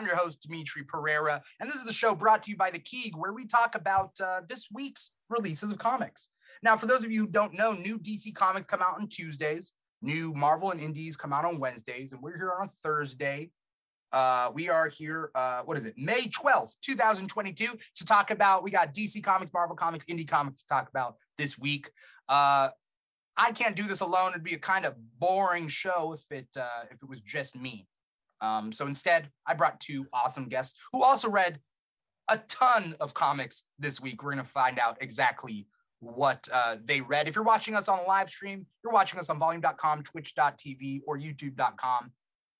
I'm your host, Dimithri Perera, and this is the show brought to you by The Keeg, where we talk about uh, this week's releases of comics. Now, for those of you who don't know, new DC comics come out on Tuesdays, new Marvel and Indies come out on Wednesdays, and we're here on a Thursday. Uh, we are here, uh, what is it, May 12th, 2022, to talk about, we got DC Comics, Marvel Comics, Indie Comics to talk about this week. Uh, I can't do this alone. It'd be a kind of boring show if it uh, if it was just me. Um, so instead, I brought two awesome guests who also read a ton of comics this week. We're gonna find out exactly what uh, they read. If you're watching us on a live stream, you're watching us on volume.com, twitch.tv, or youtube.com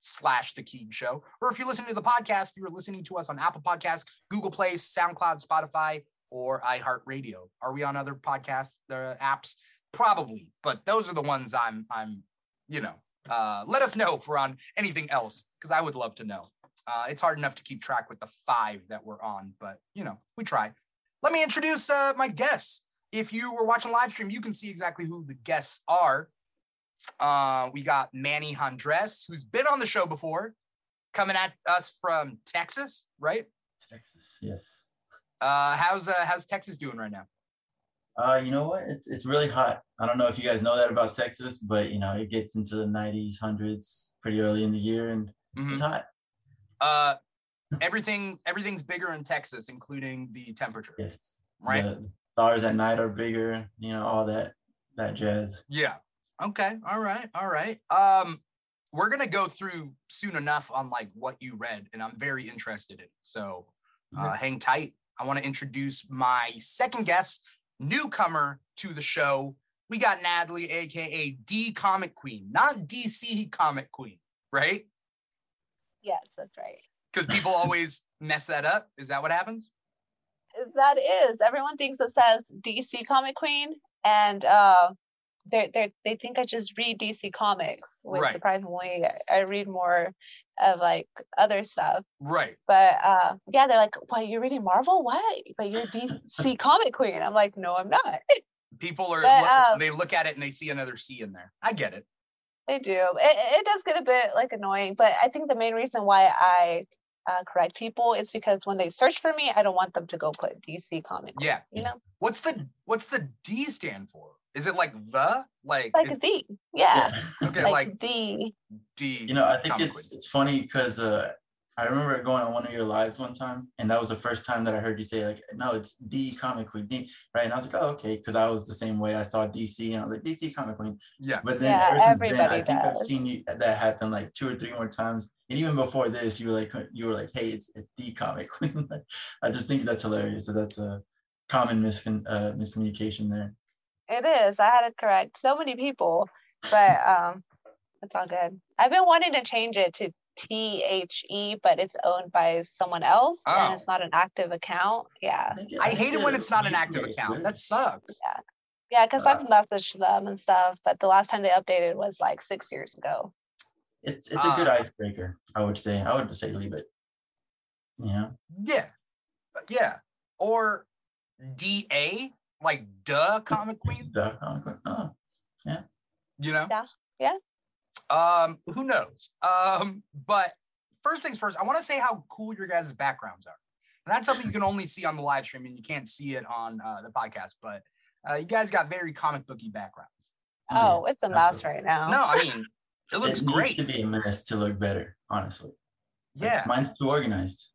slash the Keeg Show. Or if you're listening to the podcast, you're listening to us on Apple Podcasts, Google Play, SoundCloud, Spotify, or iHeartRadio. Are we on other podcasts, uh, apps? Probably, but those are the ones I'm I'm, you know. Uh, let us know if we're on anything else, because I would love to know. Uh, it's hard enough to keep track with the five that we're on, but you know, we try. Let me introduce uh, my guests. If you were watching live stream, you can see exactly who the guests are. Uh, we got Manny Jandres, who's been on the show before, coming at us from Texas, right? Texas, yes. Uh, how's uh, how's Texas doing right now? Uh, you know what? It's it's really hot. I don't know if you guys know that about Texas, but you know it gets into the 90s, hundreds pretty early in the year, and Mhm. it's hot. Uh, everything everything's bigger in Texas, including the temperature, Yes. right? The stars at night are bigger. You know all that that jazz. Yeah. Okay. All right. All right. Um, we're gonna go through soon enough on like what you read, and I'm very interested in. So, uh, hang tight. I want to introduce my second guest, newcomer to the show. We got Natalie, aka D Comic Queen, not DC Comic Queen, right? Yes, that's right. Because people always mess that up. Is that what happens? That is. Everyone thinks it says DC Comic Queen, and uh, they they they think I just read DC Comics. Which Right. surprisingly, I read more of like other stuff. Right. But uh, yeah, they're like, "What? You're reading Marvel? What? But you're DC Comic Queen?" I'm like, "No, I'm not." People are But, um, they look at it and they see another C in there. I get it. They do. It, it does get a bit like annoying, but I think the main reason why I uh, correct people is because when they search for me, I don't want them to go put DC Comic. Yeah. You know, What's the what's the D stand for? Is it like the like, like it- the yeah, okay like, like, the D? You know, I think comic it's queen. it's funny because uh, I remember going on one of your lives one time, and that was the first time that I heard you say like, "No, it's D Comic Queen," D, right? And I was like, "Oh, okay," because I was the same way. I saw DC, and I was like, "DC Comic Queen." yeah. But then Yeah, ever since then, I everybody think I've seen you that happen like two or three more times. And even before this, you were like, you were like, "Hey, it's it's D Comic Queen." I just think that's hilarious. So that's a common miscon- uh, miscommunication there. It is. I had to correct so many people, but um, it's all good. I've been wanting to change it to T H E, but it's owned by someone else, Oh. and it's not an active account. Yeah, I hate it when it's not an active account. That sucks. yeah, Yeah, because Uh, I've messaged them and stuff, but the last time they updated was like six years ago. It's it's a good Ah. icebreaker. I would say. I would say leave it. Yeah. know. Yeah. Yeah. Or D A like duh comic queen. Duh, Comic Queen. Oh, yeah. You know. Yeah, yeah. Um. Who knows? Um. But first things first, I want to say how cool your guys' backgrounds are. And that's something you can only see on the live stream, and you can't see it on uh, the podcast. But uh, you guys got very comic booky backgrounds. Oh, it's a mess right now. No, I mean it looks it needs great. to be a mess to look better, honestly. Like, Yeah. mine's too organized.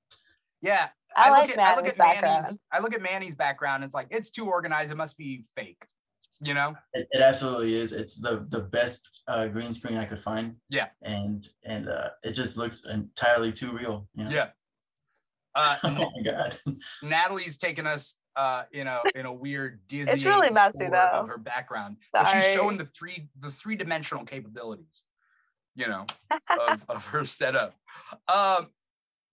Yeah. I, look like at, I look Manny's at Manny's background. I look at Manny's background. It's like it's too organized. It must be fake. You know? It, it absolutely is. It's the the best uh, green screen I could find. Yeah. And and uh, it just looks entirely too real. You know? Yeah. Uh, oh my god. Natalie's taken us uh you know in a weird dizzy It's really messy, tour though. of her background. But she's showing the three the three dimensional capabilities, you know, of, of her setup. Um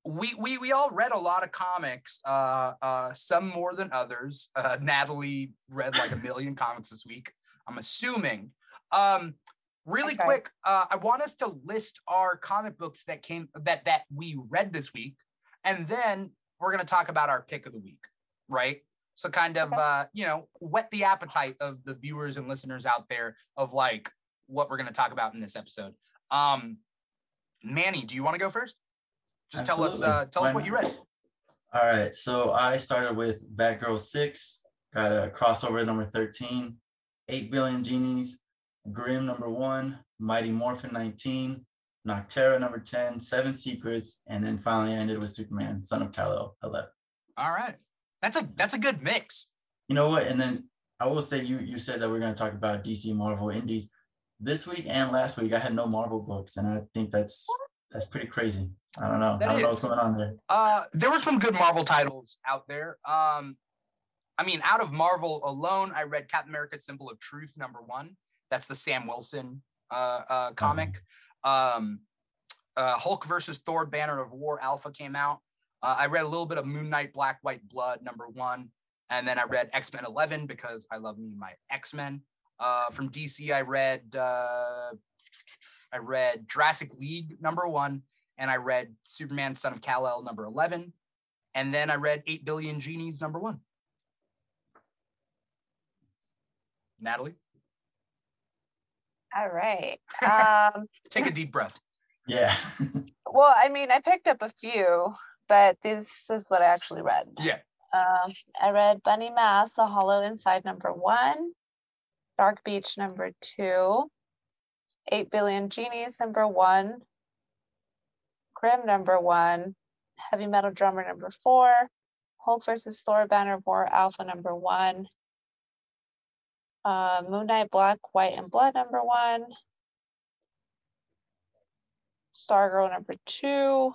we, we we all read a lot of comics, uh, uh, some more than others. Uh, Natalie read like a million comics this week. I'm assuming. Um, really Okay. quick, uh, I want us to list our comic books that came that that we read this week, and then we're gonna talk about our pick of the week, right? So kind of Okay. uh, you know, whet the appetite of the viewers and listeners out there of like what we're gonna talk about in this episode. Um, Manny, do you want to go first? Just tell us uh, tell us what you read. All right, so I started with Batgirl 6, got a crossover at number 13, 8 Billion Genies, Grim number 1, Mighty Morphin 19, Nocterra number 10, Seven Secrets, and then finally I ended with Superman, Son of Kal-El 11. All right, that's a that's a good mix. You know what? And then I will say you you said that we're going to talk about DC, Marvel, Indies. This week and last week I had no Marvel books, and I think that's that's pretty crazy. I don't know. That I don't know what's going on there. Uh, there were some good Marvel titles out there. Um, I mean, out of Marvel alone, I read Captain America: Symbol of Truth number one. That's the Sam Wilson uh, uh, comic. Um, uh, Hulk versus Thor: Banner of War Alpha came out. Uh, I read a little bit of Moon Knight: Black White Blood number one, and then I read X Men Eleven because I love me my X Men. Uh, from DC, I read uh, I read Jurassic League number one, and I read Superman: Son of Kal El number eleven, and then I read Eight Billion Genies number one. Natalie, All right. Um, take a deep breath. Yeah. well, I mean, I picked up a few, but this is what I actually read. Yeah, Um, I read Bunny Mask, A Hollow Inside number one, Dark Beach number two, Eight Billion Genies number one, Grim number one, Heavy Metal Drummer number four, Hulk versus Thor Banner of War Alpha number one, uh, Moon Knight Black, White, and Blood number one, Stargirl number two,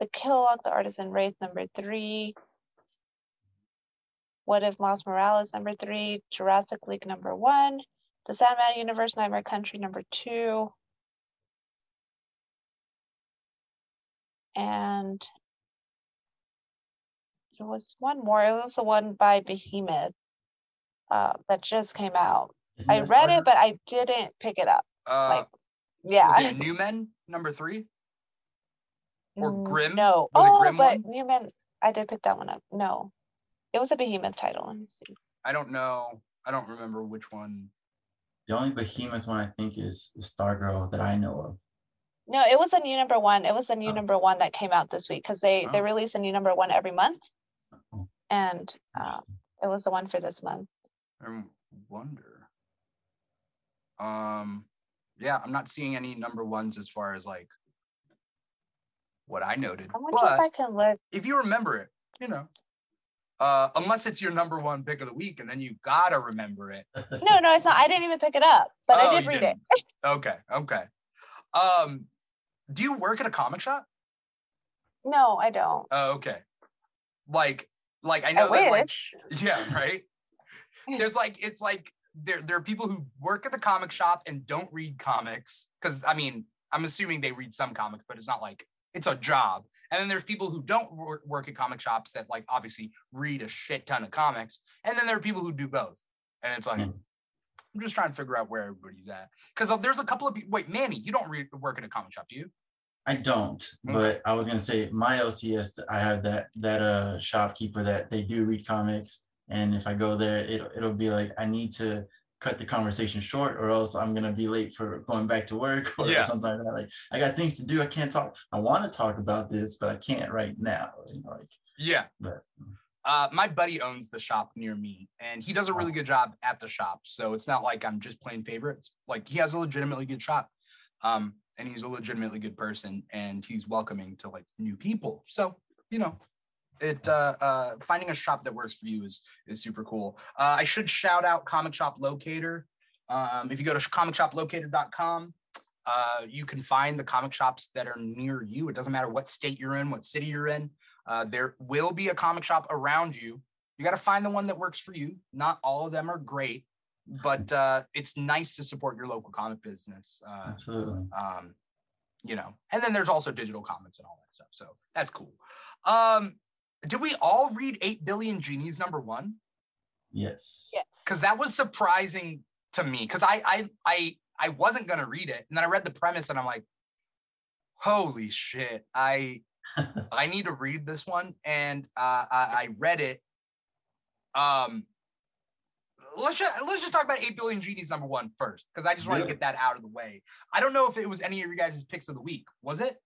The Kill Lock, The Artisan Wraith, number three. What If Miles Morales, number three. Jurassic League, number one. The Sandman Universe, Nightmare Country, number two. And there was one more. It was the one by Behemoth uh, that just came out. Isn't I read Stargirl? it, but I didn't pick it up. uh, Like, Yeah. was it New Men number three? or Grim? Grimm? No. Was it oh, but one? Newman, I did pick that one up. No, it was a Behemoth title. Let me see. I don't know. I don't remember which one. The only behemoth one I think is, is Stargirl that I know of. No, it was a new number one. It was a new Oh. number one that came out this week because they they Oh. release a new number one every month, Oh, and uh, it was the one for this month. I wonder. Um, yeah, I'm not seeing any number ones as far as like what I noted. I wonder if I can look. if you remember it, you know, uh, unless it's your number one pick of the week, and then you gotta remember it. No, no, it's not. I didn't even pick it up, but Oh, I did read didn't. it. Okay, okay. Um, do you work at a comic shop? No, I don't. Oh, okay. Like, like I I know that, like, yeah, right. There's like, it's like there there are people who work at the comic shop and don't read comics because I mean, I'm assuming they read some comics, but it's not like it's a job. And then there's people who don't wor- work at comic shops that like obviously read a shit ton of comics, and then there are people who do both. And it's like, Hmm. I'm just trying to figure out where everybody's at because there's a couple of people. Wait, Manny, you don't read, work at a comic shop, do you? I don't, but I was gonna say my LCS. I have that that uh shopkeeper that they do read comics, and if I go there, it'll it'll be like I need to cut the conversation short, or else I'm gonna be late for going back to work or Yeah. something like that. Like I got things to do. I can't talk. I want to talk about this, but I can't right now. You know, like, Yeah. but Uh, my buddy owns the shop near me, and he does a really good job at the shop. So it's not like I'm just playing favorites. Like he has a legitimately good shop, um, and he's a legitimately good person, and he's welcoming to like new people. So you know, it uh, uh, finding a shop that works for you is is super cool. Uh, I should shout out Comic Shop Locator. Um, if you go to comicshoplocator.com, uh, you can find the comic shops that are near you. It doesn't matter what state you're in, what city you're in. Uh, there will be a comic shop around you. You got to find the one that works for you. Not all of them are great, but uh, it's nice to support your local comic business. Uh, absolutely. um, you know, and then there's also digital comics and all that stuff. So that's cool. Um, did we all read 8 Billion Genies number one? Yes. Yeah. Because that was surprising to me. Because I, I, I, I wasn't gonna read it, and then I read the premise, and I'm like, holy shit! I, I need to read this one, and uh, I, I read it. Um, let's just let's just talk about eight billion genies number one first, because I just want to Yeah. get that out of the way. I don't know if it was any of you guys' picks of the week. Was it?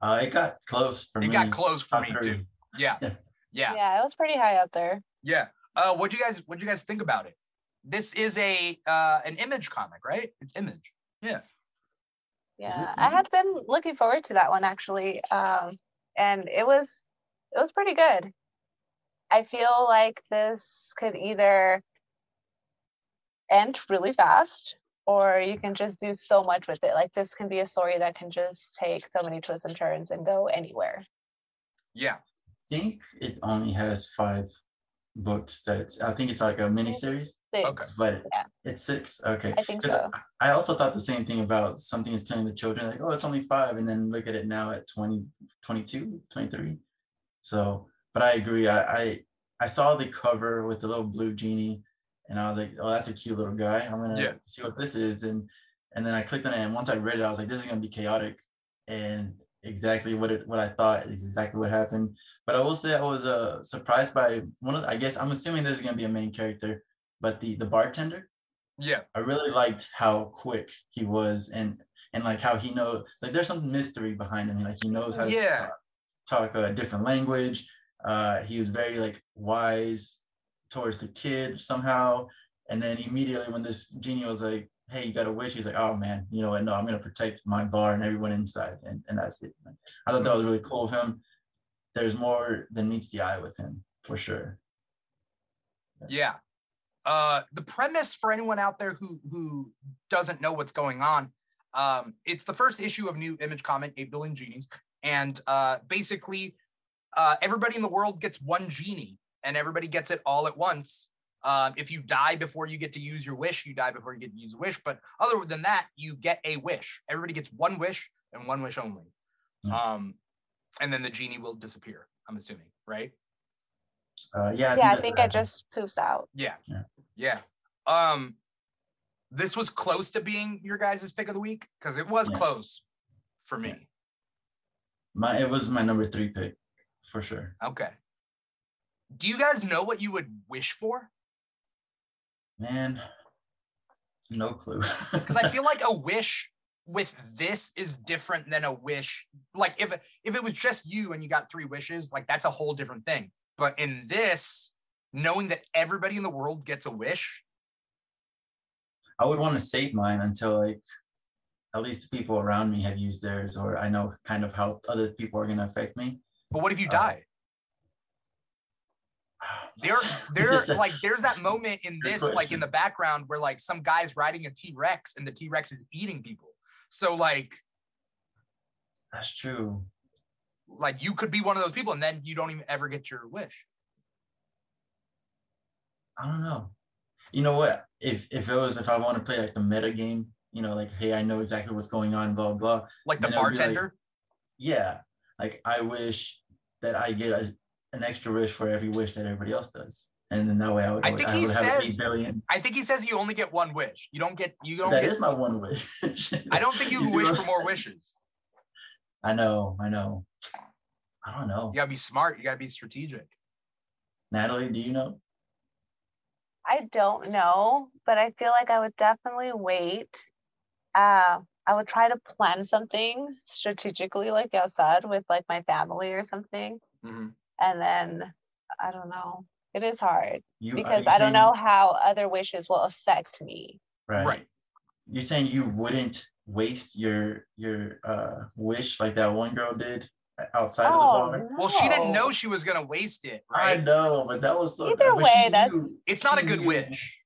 Uh, it got close for It me. It got close for top me three. too. Yeah. Yeah. Yeah. Yeah, it was pretty high up there. Yeah. Uh, what'd you guys what'd you guys think about it? This is a uh an image comic, right? It's image. Yeah. Yeah, I had been looking forward to that one actually. Um, and it was it was pretty good. I feel like this could either end really fast or you can just do so much with it. Like this can be a story that can just take so many twists and turns and go anywhere. Yeah. I think it only has five books that it's I think it's like a mini series, Okay. but Yeah. it's six. Okay. I think 'Cause so. I I also thought the same thing about something is killing the children. Like, oh, it's only five. And then look at it now at 20, 22, 23. So, but I agree. I, I, I saw the cover with the little blue genie and I was like, oh, that's a cute little guy. I'm going to Yeah. see what this is. And, and then I clicked on it. And once I read it, I was like, this is going to be chaotic. And exactly what it, what I thought is exactly what happened. But I will say I was uh, surprised by one of, the, I guess I'm assuming this is going to be a main character, but the, the bartender, Yeah. I really liked how quick he was and and like how he knows like there's some mystery behind him. Like he knows how Yeah. to talk, talk a different language. Uh, he was very like wise towards the kid somehow. And then immediately when this genie was like, "Hey, you got a wish," he's like, "Oh man, you know what? No, I'm gonna protect my bar and everyone inside." And and that's it. man. I thought that was really cool of him. There's more than meets the eye with him for sure. Yeah. Uh, the premise for anyone out there who who doesn't know what's going on, um, it's the first issue of new image comic, Eight Billion Genies, and uh, basically, uh, everybody in the world gets one genie, and everybody gets it all at once. Um, if you die before you get to use your wish, you die before you get to use a wish. But other than that, you get a wish. Everybody gets one wish and one wish only. Um, and then the genie will disappear. I'm assuming, right? Uh, yeah. yeah, I think it just poofs out. Yeah. Yeah. Yeah. Um this was close to being your guys' pick of the week because it was Yeah. close for me. Yeah. My it was my number three pick for sure. Okay. Do you guys know what you would wish for? Man, no clue. Because I feel like a wish with this is different than a wish. Like if if it was just you and you got three wishes, like that's a whole different thing. But in this, knowing that everybody in the world gets a wish, I would want to save mine until like at least the people around me have used theirs, or I know kind of how other people are gonna affect me. but what if you Uh, die? There there like there's that moment in this like in the background where like some guy's riding a t-rex and the t-rex is eating people so like That's true. like you could be one of those people and then you don't even ever get your wish I don't know. You know what? If if it was if I want to play like the meta game, you know, like hey, I know exactly what's going on, blah blah. like the Then it would be like- bartender Yeah, like I wish that I get a, an extra wish for every wish that everybody else does, and then that way I would. I think he would have says- eight billion. i think he says you only get one wish you don't get you don't That get is my one wish. i don't think you see wish for more wishes I know, I know. I don't know. you gotta be smart you gotta be strategic Natalie, do you know? I don't know, but I feel like I would definitely wait. Uh, I would try to plan something strategically, like you said, with like my family or something. Mhm. And then I don't know. It is hard You because I don't saying- know how other wishes will affect me. Right. right You're saying you wouldn't waste your your uh wish like that one girl did outside of the Oh, bar. well she didn't know she was gonna waste it I know, but that was so. Either but way, she that's- knew- it's not a good knew. wish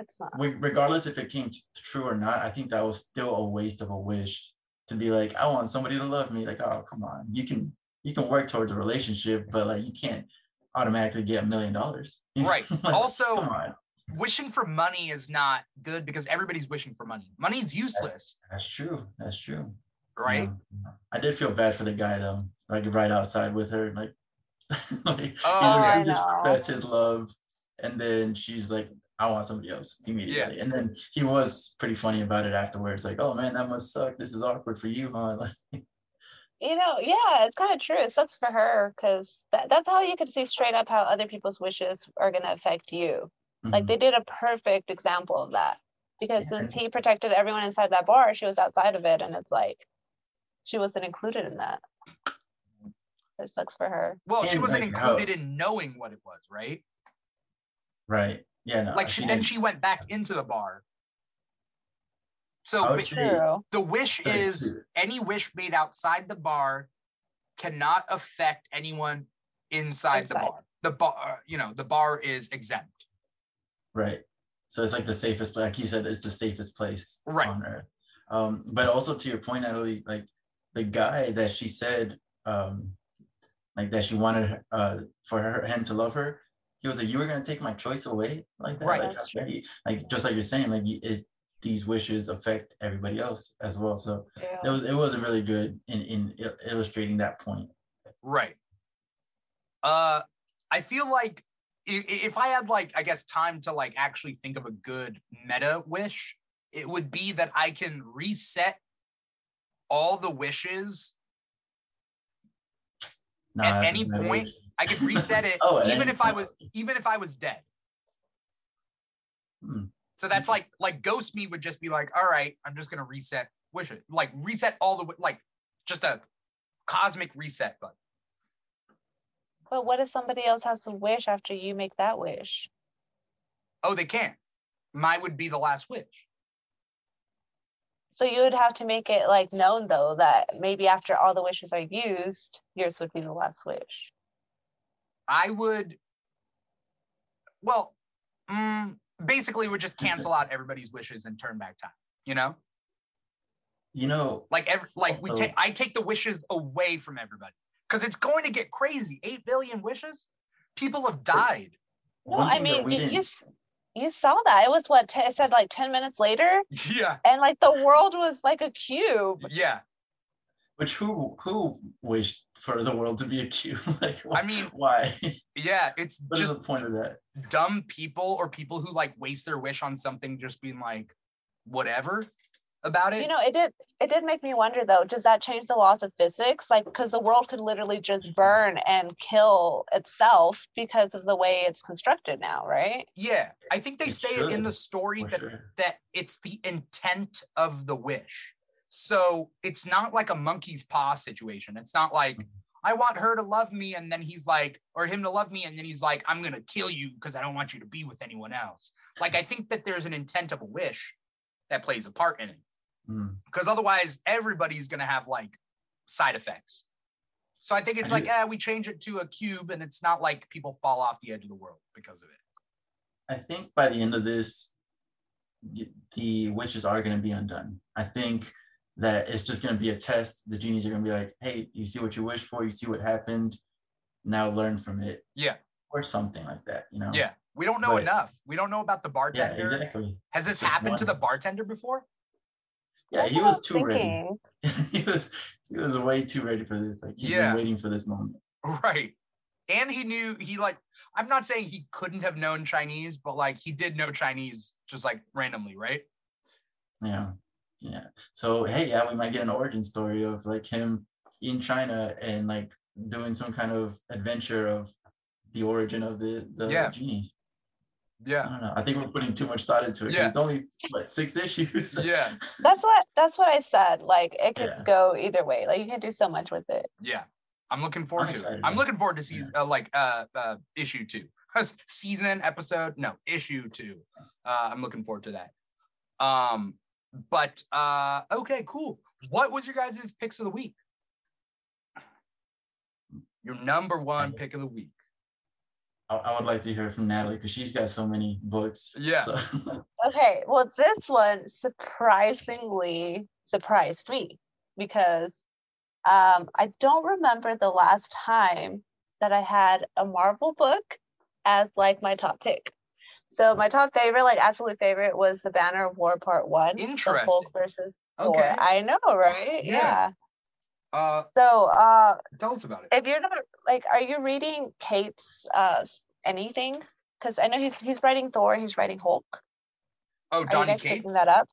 It's not. Regardless if it came true or not, I think that was still a waste of a wish to be like, I want somebody to love me. Like, oh come on, you can you can work towards a relationship, but like you can't automatically get a million dollars. right Like, also wishing for money is not good because everybody's wishing for money money's useless that's true. That's true. right Yeah. I did feel bad for the guy though, like right outside with her, like, like Oh, he, was, he just know. professed his love, and then she's like, "I want somebody else immediately." And then he was pretty funny about it afterwards, like, "Oh man, that must suck. This is awkward for you, huh?" Like, You know, yeah, it's kind of true. It sucks for her because that, that's how you can see straight up how other people's wishes are going to affect you. Like Mhm. they did a perfect example of that. Because Yeah. since he protected everyone inside that bar, she was outside of it and it's like she wasn't included in that. It sucks for her. Well, she wasn't included in knowing what it was, right? Right. Yeah. No, Like she, then she went back into the bar. So I would ba- say- True. the wish Right, is true. any wish made outside the bar cannot affect anyone inside, the bar. The bar, you know, the bar is exempt. Right. So it's like the safest, like you said, it's the safest place Right. on earth. Um, but also to your point, Natalie, like the guy that she said, um, like that she wanted uh for her him to love her, he was like, "You were gonna take my choice away like that." Right. Like, That's how dare you?" like just like you're saying, like you- it, these wishes affect everybody else as well. So Yeah. it was it was really good in in illustrating that point. Right. Uh, I feel like if, if I had like, I guess, time to like actually think of a good meta wish, it would be that I can reset all the wishes. No, At any point, wish. I could reset it, Oh, even any if I was, even if I was dead. Hmm. So that's like, like ghost me would just be like, all right, I'm just gonna reset wish it like reset all the like, just a cosmic reset button. But what if somebody else has a wish after you make that wish? Oh, they can't. Mine would be the last wish. So you would have to make it like known though that maybe after all the wishes are used, yours would be the last wish. I would, well, mm, basically, would just cancel out everybody's wishes and turn back time. You know, You know, like every like we take I take the wishes away from everybody because it's going to get crazy. Eight billion wishes, people have died. No, I mean we you, you, you saw that. It was what te- it said like 10 minutes later Yeah, and like the world was like a cube. yeah. Which who who wished for the world to be a cube? like, I mean, why? Yeah, it's What is just the point of that? dumb people or people who like waste their wish on something just being like whatever about it. You know, it did it did make me wonder though, does that change the laws of physics? Like because the world could literally just burn and kill itself because of the way it's constructed now, right? yeah, I think they It say it in the story that sure. that it's the intent of the wish. So it's not like a monkey's paw situation. It's not like I want her to love me and then he's like, or him to love me and then he's like, I'm gonna kill you because I don't want you to be with anyone else. Like I think that there's an intent of a wish that plays a part in it Mm. because otherwise everybody's gonna have like side effects. So I think it's I like, yeah, we change it to a cube and it's not like people fall off the edge of the world because of it. I think by the end of this, the, the witches are going to be undone. I think that it's just going to be a test. The genies are going to be like, "Hey, you see what you wish for. You see what happened. Now learn from it." Yeah. or something like that. You know? Yeah. We don't know But- enough. We don't know about the bartender. Yeah. bartender. Exactly. Has this Just happened to the bartender before? Yeah, That's he what was too ready. he was he was way too ready for this. Like he's Yeah. been waiting for this moment. Right. And he knew he like I'm not saying he couldn't have known Chinese, but like he did know Chinese just like randomly, right? Yeah. Yeah. So hey, yeah, we might get an origin story of like him in China and like doing some kind of adventure of the origin of the the Yeah. genies. I don't know. I think we're putting too much thought into it Yeah. It's only what six issues. Yeah. That's what that's what I said. Like it could Yeah. go either way. Like you can do so much with it. Yeah. I'm looking forward I'm to it. excited, I'm looking forward to season uh, like uh uh issue two. season episode, no, issue two. Uh I'm looking forward to that. Um but uh okay, cool. What was your guys' picks of the week? Your number one pick of the week. I, I would like to hear from Natalie because she's got so many books. Yeah. So, Okay, well this one surprisingly surprised me because um I don't remember the last time that I had a Marvel book as like my top pick. So my top favorite, like absolute favorite, was the Banner of War Part One. the Interesting. Hulk versus Thor. Okay. I know, right? Yeah. yeah. Uh So uh tell us about it. if you're not like are you reading Cates' uh anything because i know he's he's writing thor and he's writing hulk Oh, are you Donny guys picking that up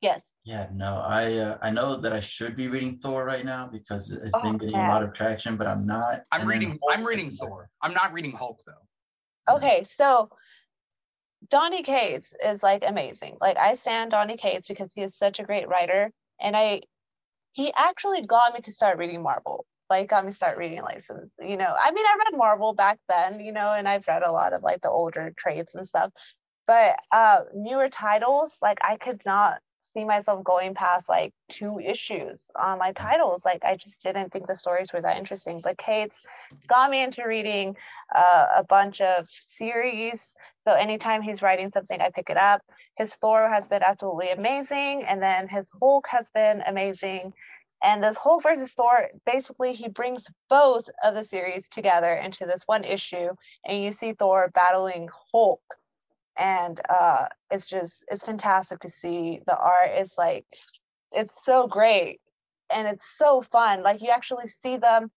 yes yeah, no, I uh, I know that I should be reading Thor right now because it's Oh, been getting man. a lot of traction, but I'm not. I'm And reading I'm reading is- Thor. I'm not reading Hulk though. Okay so Donny Cates is like amazing. Like I stand Donny Cates because he is such a great writer, and I he actually got me to start reading Marvel. Like got me start reading like some, you know. I mean, I read Marvel back then, you know, and I've read a lot of like the older trades and stuff. But uh newer titles, like I could not see myself going past like two issues on my titles. Like I just didn't think the stories were that interesting. But Cates got me into reading uh, a bunch of series. So anytime he's writing something, I pick it up. His Thor has been absolutely amazing, and then his Hulk has been amazing. And this Hulk versus Thor, basically, he brings both of the series together into this one issue, and you see Thor battling Hulk and uh it's just it's fantastic to see the art. It's like it's so great and it's so fun. Like you actually see them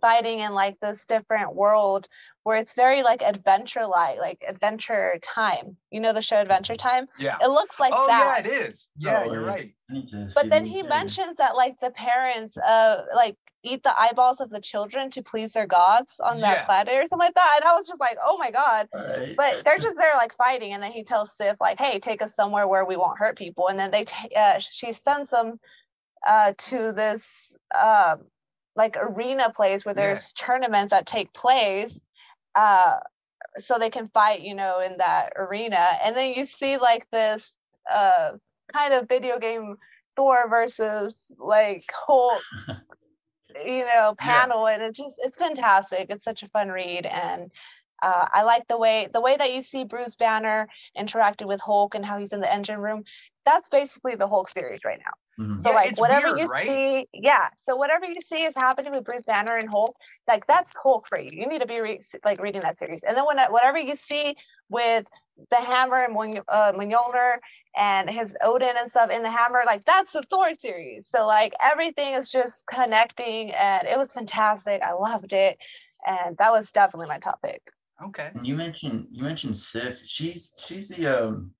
fighting in like this different world where it's very like adventure like like adventure time. You know the show adventure time? Yeah. it looks like oh that. yeah, it is. Yeah, Oh, you're right. I need to see but then he mentions that like the parents of like eat the eyeballs of the children to please their gods on Yeah. that planet or something like that and i was just like oh my god Alright. but they're just there like fighting and then he tells sif like hey take us somewhere where we won't hurt people and then they ta- uh, she sends them uh to this um like arena place where Yeah. there's tournaments that take place uh so they can fight you know in that arena and then you see like this uh kind of video game thor versus like Hulk you know panel and it's just it's fantastic it's such a fun read and uh, I like the way the way that you see Bruce Banner interacted with Hulk and how he's in the engine room. That's basically the Hulk series right now. Mhm. So Yeah, like whatever weird, you right? see, yeah. So whatever you see is happening with Bruce Banner and Hulk, like that's Hulk for you. You need to be re- like reading that series. And then when whatever you see with the Hammer and Mjolnir- uh, Mjolnir and his Odin and stuff in the Hammer, like that's the Thor series. So like everything is just connecting, and it was fantastic. I loved it, and that was definitely my top pick. Okay. And you mentioned you mentioned Sif. She's she's the um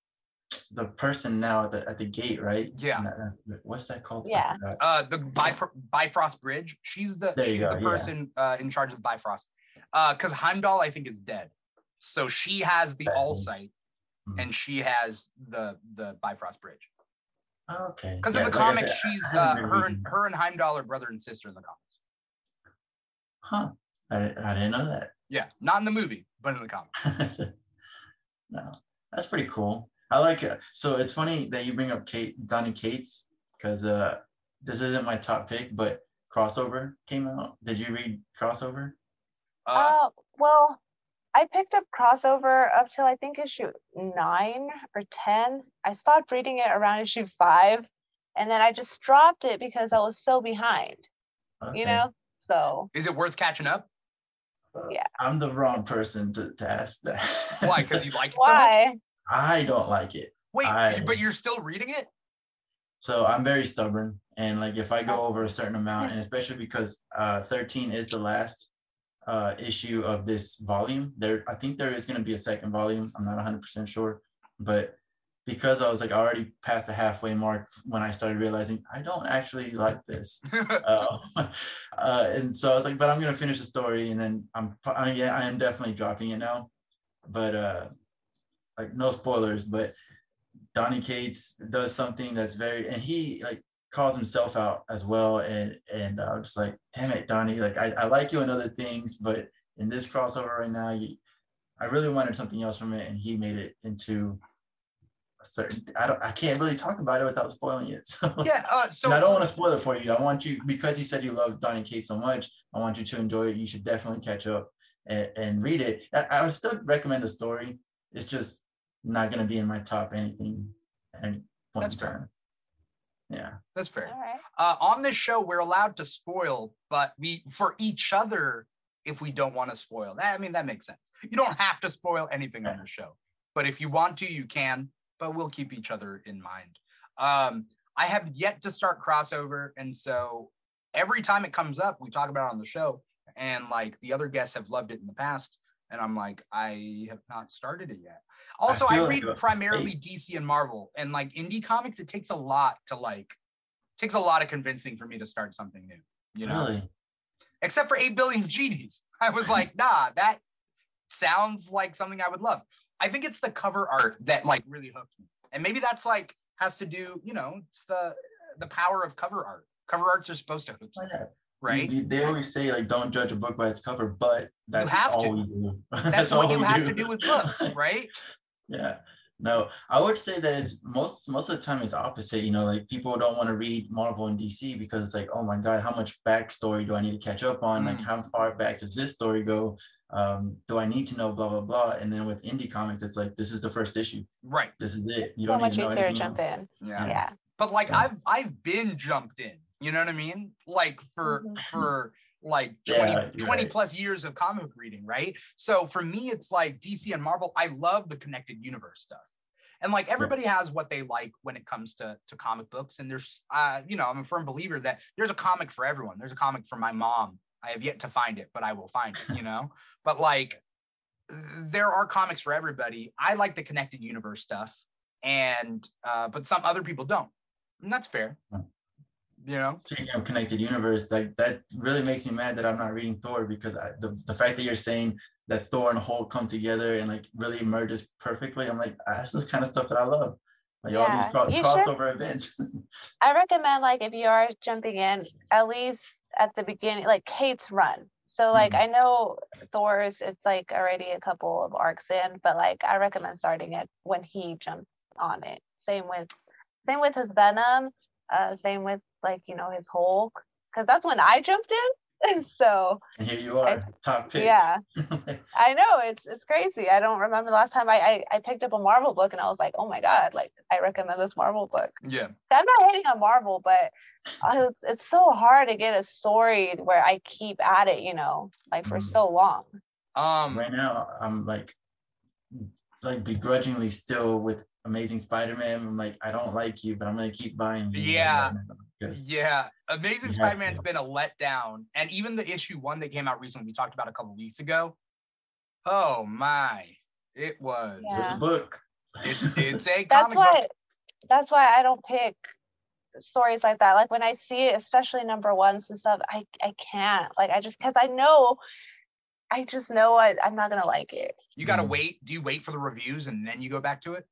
the person now at the at the gate, right? Yeah. And that- what's that called? Yeah. Uh, the Bifr- Bifrost Bridge. She's the There you she's go, the yeah. person uh, in charge of Bifrost. Uh, because Heimdall I think is dead, so she has the All is- Sight, Mhm. and she has the the Bifrost Bridge. Okay. Because Yeah, in the like comics, she's uh, her and her and Heimdall are brother and sister in the comics. Huh. I, didn't- I didn't know that. Yeah, not in the movie, but in the comics. no, that's pretty cool. I like it. So it's funny that you bring up Kate Donny Cates because uh, this isn't my top pick, but crossover came out. Did you read crossover? Uh, Uh, well, I picked up crossover up till I think issue nine or ten. I stopped reading it around issue five, and then I just dropped it because I was so behind. Okay. You know, so is it worth catching up? yeah. I'm the wrong person to, to ask that. Why? Because you like it so much. why? I don't like it. Wait, I- but you're still reading it? So I'm very stubborn, and like if I go over a certain amount, and especially because uh, 13 is the last uh, issue of this volume. There, I think there is going to be a second volume. I'm not 100 percent sure, but because I was like already past the halfway mark when I started realizing I don't actually like this, uh, uh, and so I was like, but I'm gonna finish the story, and then I'm, I, yeah, I am definitely dropping it now, but uh, like no spoilers, but Donny Cates does something that's very, and he like calls himself out as well, and and I was just like, damn it, Donny, like I, I like you in other things, but in this crossover right now, you, I really wanted something else from it, and he made it into a certain. I don't, I can't really talk about it without spoiling it. So yeah. Uh, so I don't want to spoil it for you. I want you because you said you love Donny Kate so much. I want you to enjoy it. You should definitely catch up and, and read it. I, I would still recommend the story. It's just not going to be in my top anything at any point That's in fair. Time. Yeah. that's fair. All right. Uh, on this show, we're allowed to spoil, but we for each other if we don't want to spoil. That I mean, that makes sense. You don't have to spoil anything on the show, but if you want to, you can. But we'll keep each other in mind. Um, I have yet to start crossover, and so every time it comes up, we talk about it on the show, and like the other guests have loved it in the past, and I'm like, I have not started it yet. Also, I, like read a primarily DC and Marvel, and like indie comics, it takes a lot to like takes a lot of convincing for me to start something new. You know, Really? except for 8 billion genies. I was like, nah, that sounds like something I would love. I think it's the cover art that like really hooked me. And maybe that's like has to do, you know, it's the the power of cover art. Cover arts are supposed to hook you, yeah. right? You- they always say like don't judge a book by its cover, but that's all to. we do. That's, what you have to do with books, right? Yeah. No, I would say that it's most most of the time it's opposite. You know, like people don't want to read Marvel and DC because it's like, oh my God, how much backstory do I need to catch up on? Like, Mm. how far back does this story go? Um, do I need to know blah blah blah? And then with indie comics, it's like this is the first issue. Right. This is it. You So don't much need to know to anything jump else. in. Yeah. Yeah. But like So- I've I've been jumped in. You know what I mean? Like for Mhm. for like 20, Yeah, 20 right. plus years of comic book reading, right? So for me, it's like DC and Marvel. I love the connected universe stuff. And like everybody has what they like when it comes to to comic books. And there's uh, you know, I'm a firm believer that there's a comic for everyone. There's a comic for my mom. I have yet to find it, but I will find it, you know. but like there are comics for everybody. I like the connected universe stuff. And uh, but some other people don't. And that's fair. You know? Speaking of connected universe, like that really makes me mad that I'm not reading Thor because I, the, the fact that you're saying that Thor and Hulk come together and like really merges perfectly, I'm like, "Ah, that's the kind of stuff that I love. Like all these cro- you should- crossover events. I recommend like if you are jumping in, at least at the beginning, like Cates' run. So like Mhm. I know Thor's it's like already a couple of arcs in, but like I recommend starting it when he jumped on it. Same with same with his Venom, uh same with like, you know, his whole Cause that's when I jumped in. so and here you are, top pick. yeah, I know it's it's crazy. I don't remember the last time I, I I picked up a Marvel book and I was like, oh my god, like I recommend this Marvel book. Yeah. I'm not hating on Marvel, but uh, it's, it's so hard to get a story where I keep at it, you know, like for Mhm. so long. Um right now, I'm like, like begrudgingly still with Amazing Spider-Man. I'm like, I don't like you, but I'm gonna keep buying you. Yeah. right uh, Yeah, Amazing Spider-Man's to. been a letdown, and even the issue one that came out recently, we talked about a couple weeks ago. Oh my, it was. It's a book. It's it's a That's comic why book. that's why I don't pick stories like that. Like when I see it, especially number ones and stuff, I I can't. Like I just because I know I just know I, I'm not gonna like it. You gotta wait. Do you wait for the reviews and then you go back to it?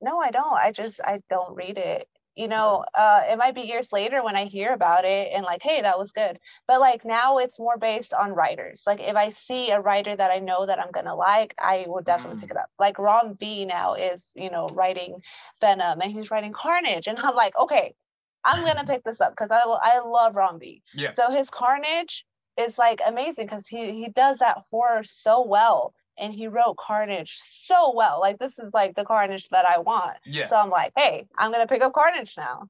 No, I don't. I just I don't read it. You know, uh, it might be years later when I hear about it and like, hey, that was good. But like now it's more based on writers. Like if I see a writer that I know that I'm gonna like, I will definitely pick it up. Like Ram V now is, you know, writing Venom and he's writing Carnage. And I'm like, okay, I'm gonna pick this up because I I love Ram V. Yeah. So his Carnage is like amazing because he he does that horror so well. And he wrote Carnage so well. Like this is like the Carnage that I want. Yeah. So I'm like, hey, I'm gonna pick up Carnage now.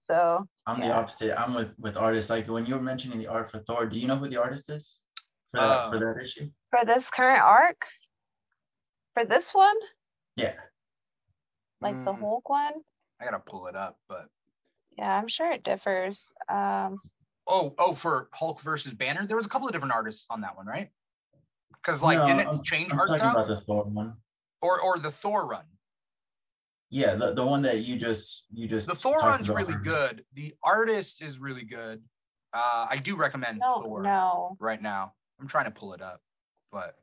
So I'm the opposite. I'm with with artists. Like when you were mentioning the art for Thor, do you know who the artist is for that for Uh, that issue? for this current arc, for this one, Yeah. like the Mm, Hulk one, I gotta pull it up, but yeah, I'm sure it differs. Um, oh oh for Hulk versus Banner, there was a couple of different artists on that one, right? Because like No, didn't it I'm- change I'm art talking about the Thor one. or or the Thor run? Yeah, the, the one that you just you just The Thor run's about really good. The artist is really good. Uh, I do recommend no, Thor no, right now. I'm trying to pull it up, but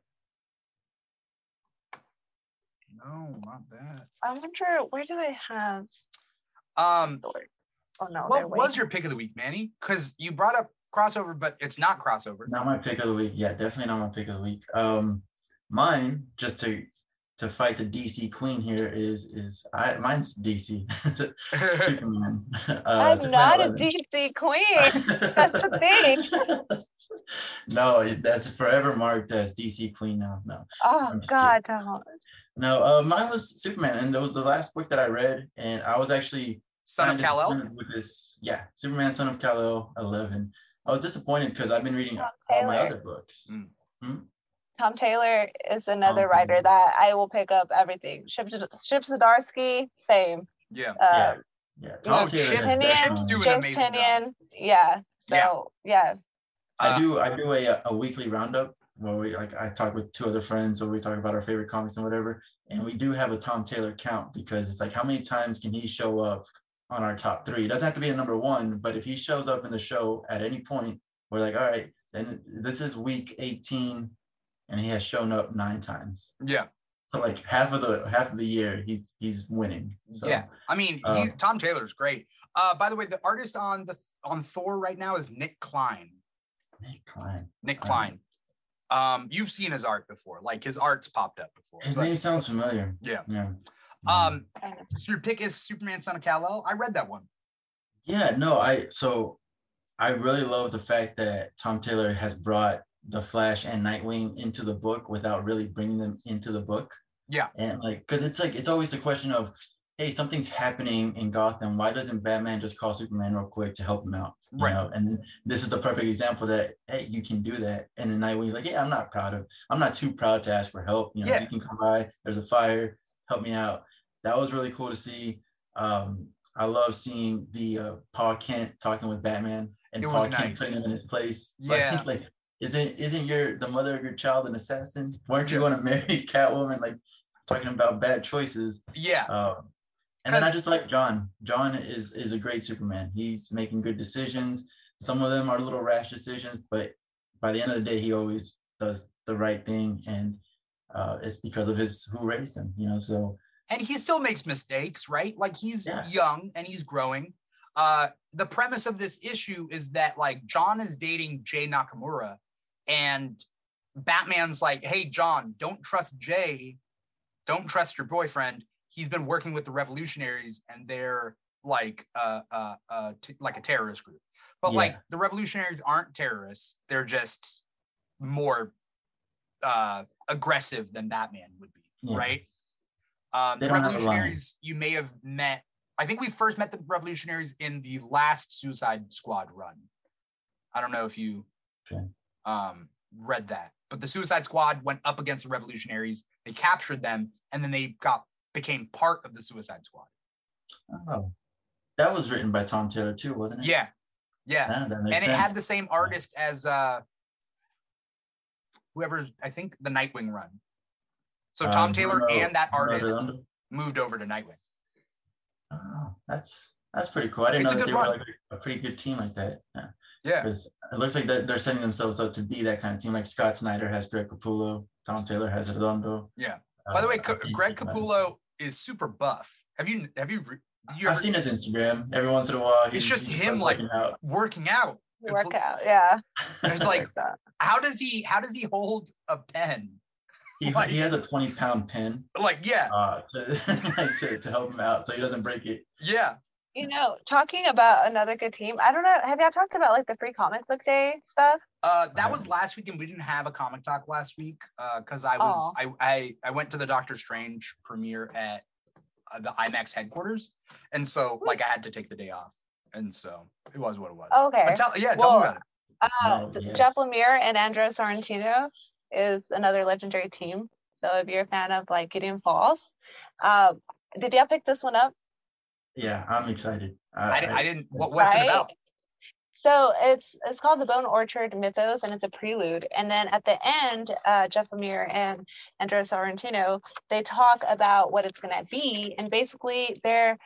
no, not that. I wonder where do I have Um, Thor? Oh no, what was your pick of the week, Manny? Because you brought up crossover, but it's not crossover. Not my pick of the week. Yeah, definitely not my pick of the week. Um, mine just to to fight the DC queen here is is I mine's DC Superman. Uh, I'm Superman not a DC queen. That's the thing. no, that's forever marked as DC Queen now. No, Oh God, don't. no. Uh, mine was Superman, and that was the last book that I read, and I was actually Son of Kal El. with this. Yeah, Superman, Son of Kal El, eleven. I was disappointed because I've been reading Tom all my other books. Mm. Tom Taylor is another writer Taylor. that I will pick up everything. Chip, Chip Zdarsky, same. Yeah. Uh, Yeah, Yeah, you Tom know, Taylor has Tynion, doing James amazing job. Yeah. So Yeah. yeah, I Uh, do I do a, a weekly roundup where we like I talk with two other friends where we talk about our favorite comics and whatever. And we do have a Tom Taylor count because it's like how many times can he show up on our top three? It doesn't have to be a number one, but if he shows up in the show at any point, we're like, all right, then this is week 18 and he has shown up nine times. Yeah. So like half of the half of the year, he's he's winning. So, yeah, I mean, he, um, Tom Taylor's great. Uh, by the way, the artist on the on Thor right now is Nic Klein. Nic Klein. Nic Um, Klein. Um, you've seen his art before, like his art's popped up before. His but- name sounds familiar. yeah. Yeah. Um, so your pick is Superman Son of Kal-El. I read that one. Yeah, no, I so I really love the fact that Tom Taylor has brought the Flash and Nightwing into the book without really bringing them into the book. Yeah. And like, because it's like it's always the question of, hey, something's happening in Gotham. Why doesn't Batman just call Superman real quick to help him out? You Right. know, and then this is the perfect example that hey, you can do that. And then Nightwing's like, yeah, I'm not proud of, I'm not too proud to ask for help. You know, Yeah. you can come by. There's a fire. Help me out. That was really cool to see. Um, I love seeing the uh, Paul Kent talking with Batman and Paul was Kent nice. putting him in his place. Yeah. Like, like isn't isn't your the mother of your child an assassin? Weren't you Yeah. going to marry Catwoman? Like talking about bad choices. Yeah. Um, and then I just like Jon. Jon is is a great Superman. He's making good decisions. Some of them are little rash decisions, but by the end of the day, he always does the right thing, and uh, it's because of his who raised him. You know, so and he still makes mistakes, right? Like he's Yeah. young and he's growing. Uh, the premise of this issue is that like Jon is dating Jay Nakamura, and Batman's like, "Hey, Jon, don't trust Jay. Don't trust your boyfriend. He's been working with the revolutionaries, and they're like, uh, uh, uh, t- like a terrorist group. But Yeah. like the revolutionaries aren't terrorists. They're just more uh aggressive than Batman would be, Yeah. right? Um, the don't have a line. revolutionaries you may have met. I think we first met the revolutionaries in the last Suicide Squad run. I don't know if you Okay. um, read that, but the Suicide Squad went up against the revolutionaries. They captured them, and then they got became part of the Suicide Squad. oh, that was written by Tom Taylor too, wasn't it? Yeah, yeah, Ah, and it had the same artist as uh, whoever I think the Nightwing run. So Tom Um, Taylor Bruno- and that artist Redondo? moved over to Nightwing. Oh, that's that's pretty cool. I didn't It's a know that good they were like a pretty good team like that. Yeah. Yeah, because it looks like they're, they're setting themselves up to be that kind of team. Like Scott Snyder has Greg Capullo, Tom Taylor has Redondo. yeah. By the Uh, way, I Ca- Greg uh, Capullo is super buff. Have you have you, you I've seen his Instagram every once in a while. It's just him, like- working out. working out? Workout, yeah. It's like that. how does he how does he hold a pen? He, like- he has a 20 pound pin Like yeah, uh, to, like to, to help him out so he doesn't break it. yeah. You know, talking about another good team. I don't know. Have y'all talked about like the free comic book day stuff? Uh, that was last week, and we didn't have a comic talk last week because I was I, I I went to the Doctor Strange premiere at uh, the IMAX headquarters, and so like I had to take the day off, and so it was what it was. Okay. But tell, yeah, tell Well, me about it. Uh, Oh, yes. Jeff Lemire and Andrea Sorrentino is another legendary team. So if you're a fan of like Gideon Falls, um, did y'all pick this one up? Yeah, I'm excited. Uh, I, di- I didn't. What, what's it about? So it's it's called the Bone Orchard Mythos, and it's a prelude. And then at the end, uh, Jeff Lemire and Andrea Sorrentino they talk about what it's going to be, and basically they're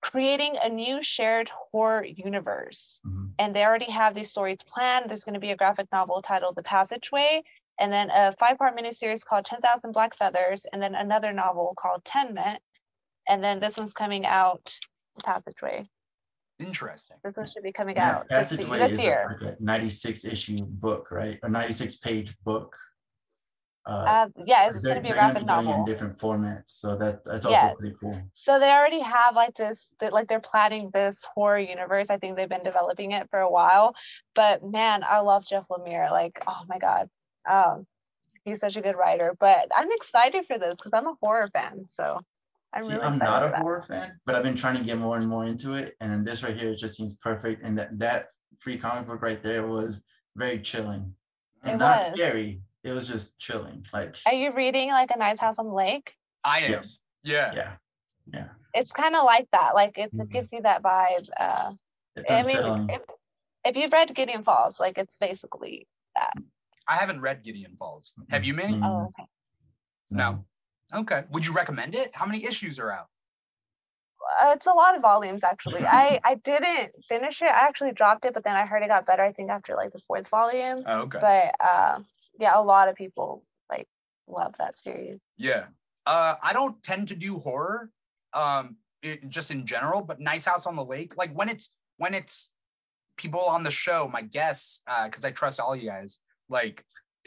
creating a new shared horror universe. Mhm. And they already have these stories planned. There's going to be a graphic novel titled The Passageway, and then a five-part miniseries called 10,000 Black Feathers, and then another novel called Tenement. And then this one's coming out, The Passageway. Interesting. This one should be coming Yeah, out this, Passageway this is a- year. like a 96 issue book, right? A 96 page book. Uh, Uh, yeah, it's going to be a they're gonna graphic doing novel. in different formats, so that that's Yes. also pretty cool. So they already have like this, that like they're planning this horror universe. I think they've been developing it for a while. But man, I love Jeff Lemire. Like, oh my God. Um, he's such a good writer. But I'm excited for this because I'm a horror fan. So I'm See, really I'm not a that. horror fan, but I've been trying to get more and more into it. And then this right here just seems perfect. And that that free comic book right there was very chilling and It not was. scary. It was just chilling. Like Are you reading like a nice house on the lake? I am. yes, Yeah. yeah, It's kind of like that. Like it, Mhm. it gives you that vibe. Uh, it's I unsettling. mean, if, if you've read Gideon Falls, like it's basically that. I haven't read Gideon Falls. Have you, Manny? Mhm. Oh, okay. No. Okay. Would you recommend it? How many issues are out? Uh, it's a lot of volumes actually. I I didn't finish it. I actually dropped it, but then I heard it got better. I think after like the fourth volume. Oh, okay. But uh, yeah, a lot of people like love that series. Yeah. Uh, I don't tend to do horror, um, it, just in general, but Nice House on the Lake, like when it's when it's people on the show, my guests, because I trust all you guys, like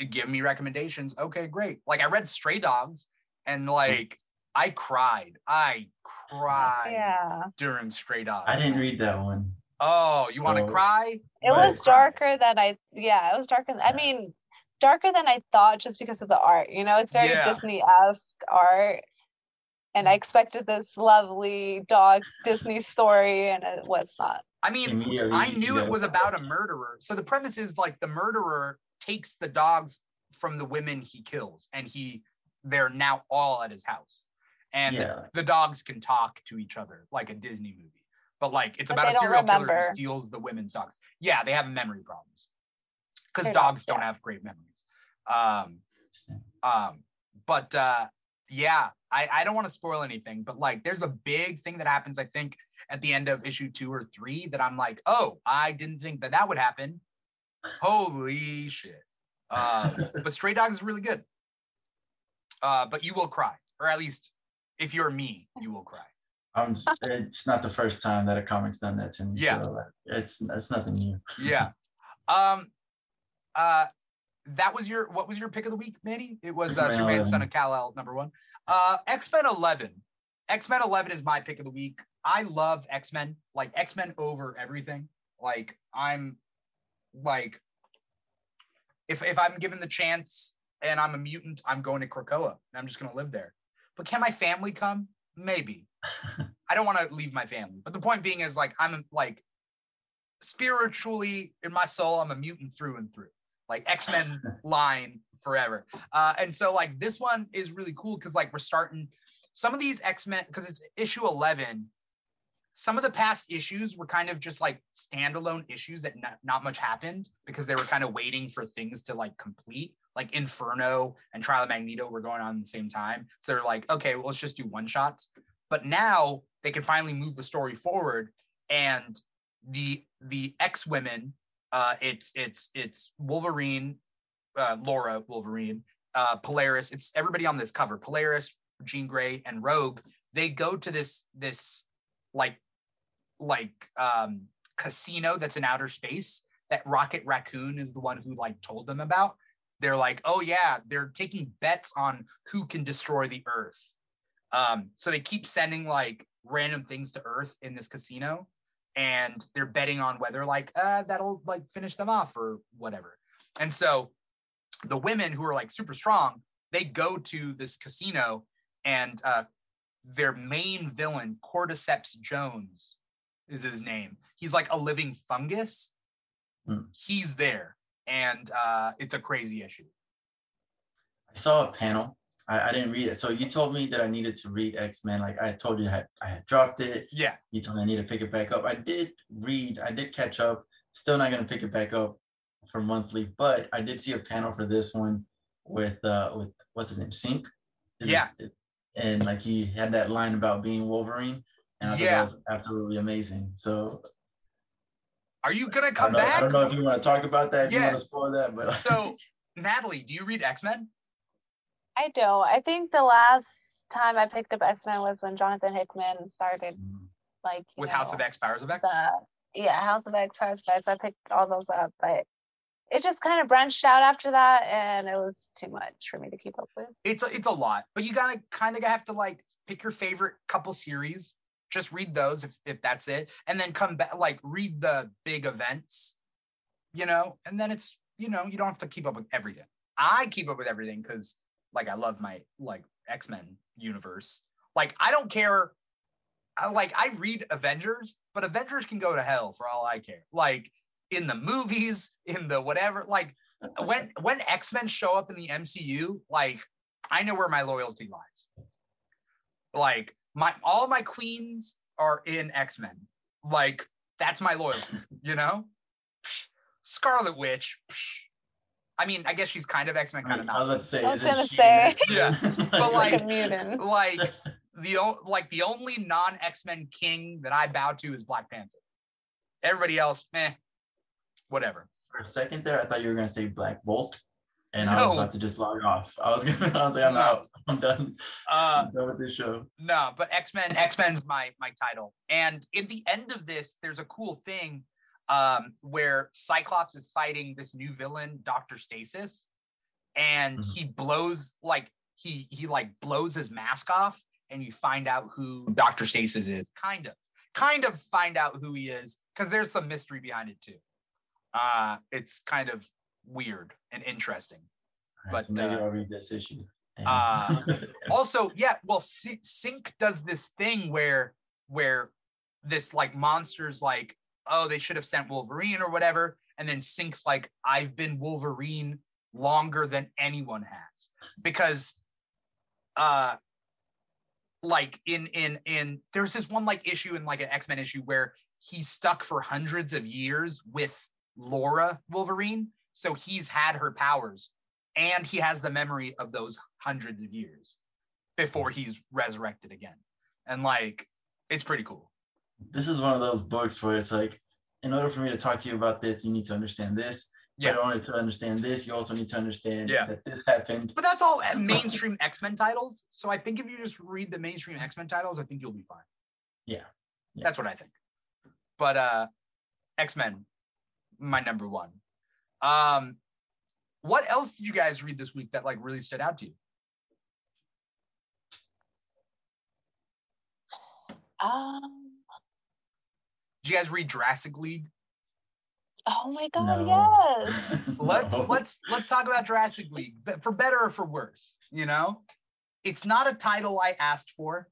give me recommendations. Okay, great. Like I read Stray Dogs, and hmm. like I cried. I cried Yeah. during Stray Dogs. I didn't read that one. Oh, you want to Oh. cry? It Right. was darker than I, yeah, it was darker. Than, I mean, darker than I thought just because of the art. You know, it's very Yeah. Disney-esque art. And I hmm. expected this lovely dog Disney story, and it was not. I mean, I knew it was about a murderer. So the premise is like the murderer takes the dogs from the women he kills, and he they're now all at his house, and Yeah. the dogs can talk to each other like a Disney movie. But like it's But about a don't serial killer who steals the women's dogs. Yeah, they have memory problems because dogs dogs, don't yeah. have great memories. Um, um, but uh, yeah, I, I don't want to spoil anything, but like there's a big thing that happens, I think, at the end of issue two or three that I'm like, oh, I didn't think that that would happen. Holy shit. Uh, but Stray Dogs is really good. Uh, but you will cry, or at least if you're me, you will cry. I'm, it's not the first time that a comic's done that to me. Yeah. So it's it's nothing new. Yeah. Um, uh, that was your what was your pick of the week, Manny? It was uh, Superman, Son of Kal-El, number one. Uh, X Men Eleven. X Men Eleven is my pick of the week. I love X Men, like X Men over everything. Like I'm, like, if if I'm given the chance and I'm a mutant, I'm going to Krakoa and I'm just gonna live there. But can my family come? Maybe. I don't want to leave my family. But the point being is like I'm like spiritually in my soul, I'm a mutant through and through. Like X-Men line forever. Uh, and so like this one is really cool because like we're starting some of these X-Men because it's issue 11. Some of the past issues were kind of just like standalone issues that not, not much happened because they were kind of waiting for things to like complete. Like Inferno and Trial of Magneto were going on at the same time. So they're like, okay, well, let's just do one shots. But now they can finally move the story forward and the the X women uh it's it's it's Wolverine uh Laura Wolverine uh Polaris it's everybody on this cover Polaris Jean Grey and Rogue they go to this this like like um casino that's in outer space that Rocket Raccoon is the one who like told them about they're like oh yeah they're taking bets on who can destroy the earth. Um so they keep sending like random things to earth in this casino and they're betting on whether like uh that'll like finish them off or whatever. And so the women who are like super strong they go to this casino and uh their main villain cordyceps jones is his name he's like a living fungus Hmm. he's there and uh it's a crazy issue I saw a panel. I, I didn't read it. So you told me that I needed to read X Men. Like I told you, I had, I had dropped it. yeah You told me I need to pick it back up. I did read. I did catch up. Still not gonna pick it back up for monthly, but I did see a panel for this one with uh with what's his name, Synch. It Yeah. it- and like he had that line about being Wolverine, and I thought Yeah. that was absolutely amazing. So are you gonna come don't, know, I don't know if you want to talk about that. If you want to spoil that, but so nathalie do you read x-men I don't. I think the last time I picked up X-Men was when Jonathan Hickman started Mm, like you with house of x powers of x the yeah House of X, Powers of X. I picked all those up, but it just kind of branched out after that, and it was too much for me to keep up with. it's a, it's a lot but you gotta kind of have to like pick your favorite couple series just read those if, if that's it and then come back like read the big events you know and then it's you know you don't have to keep up with everything. I keep up with everything because like i love my like x-men universe. Like i don't care I, like i read avengers but avengers can go to hell for all i care. Like in the movies in the whatever like when when x-men show up in the mcu like i know where my loyalty lies. Like my all my queens are in x-men like that's my loyalty you know Psh, scarlet witch psh. i mean i guess she's kind of x-men I, kind of mean, I was not about to say, I was gonna say. Yeah, but Like like like the o- like the only non X-Men king that I bow to is Black Panther. Everybody else, meh, whatever. for a second there, I thought you were gonna say Black Bolt. And I was about to just log off. I was gonna, I was like, I'm No. out. I'm done. Uh, I'm done with this show. No, but X Men, X Men's my my title. And in the end of this, there's a cool thing um, where Cyclops is fighting this new villain, Doctor Stasis, and Mhm. he blows like he he like blows his mask off, and you find out who Doctor Stasis is. Kind of, kind of find out who he is because there's some mystery behind it too. Uh, it's kind of weird and interesting. Right, so But, maybe uh, I'll read this issue. uh, also yeah well Sy- synch does this thing where where this like monsters like oh they should have sent wolverine or whatever and then synch's like i've been wolverine longer than anyone has because uh like in in in there's this one like issue in like an x-men issue where he's stuck for hundreds of years with laura wolverine so he's had her powers and he has the memory of those hundreds of years before he's resurrected again and like it's pretty cool this is one of those books where it's like, in order for me to talk to you about this, you need to understand this. Yeah. But in order to understand this, you also need to understand Yeah. that this happened. but that's all mainstream x-men titles so i think if you just read the mainstream x-men titles i think you'll be fine Yeah. Yeah. that's what i think but uh x-men my number one um what else did you guys read this week that like really stood out to you Um, did you guys read jurassic league oh my god, No. yes. let's No. let's let's talk about Jurassic League, but for better or for worse, you know, it's not a title I asked for,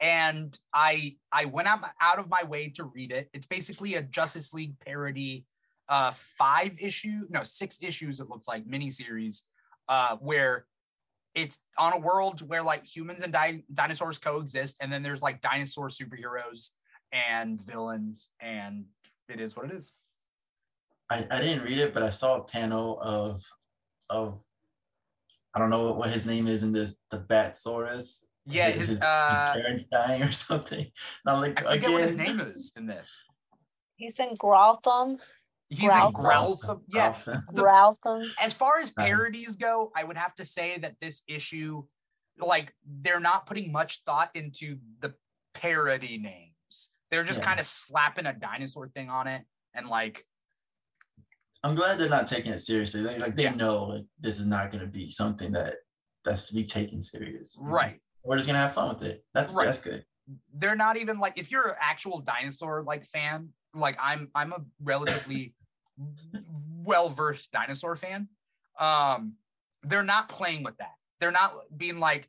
and I I went out out of my way to read it. It's basically a Justice League parody, uh, five issue no six issues it looks like miniseries, uh, where it's on a world where like humans and di- dinosaurs coexist, and then there's like dinosaur superheroes and villains, and it is what it is. I, I didn't read it, but I saw a panel of of I don't know what his name is in this the Batsaurus. Yeah, his uh. parents dying or something. And I'm like, I forget again, what his name is in this. He's in Grotham. He's Growltham. in Growltham. Yeah. Oh. Growltham. As far as parodies go, I would have to say that this issue, like, they're not putting much thought into the parody names. They're just Yeah. kind of slapping a dinosaur thing on it and like, I'm glad they're not taking it seriously. They like they Yeah. know like this is not gonna be something that that's to be taken serious. right. We're just gonna have fun with it. That's Right. that's good. They're not even like if you're an actual dinosaur like fan, like I'm I'm a relatively well versed dinosaur fan. Um, they're not playing with that. They're not being like,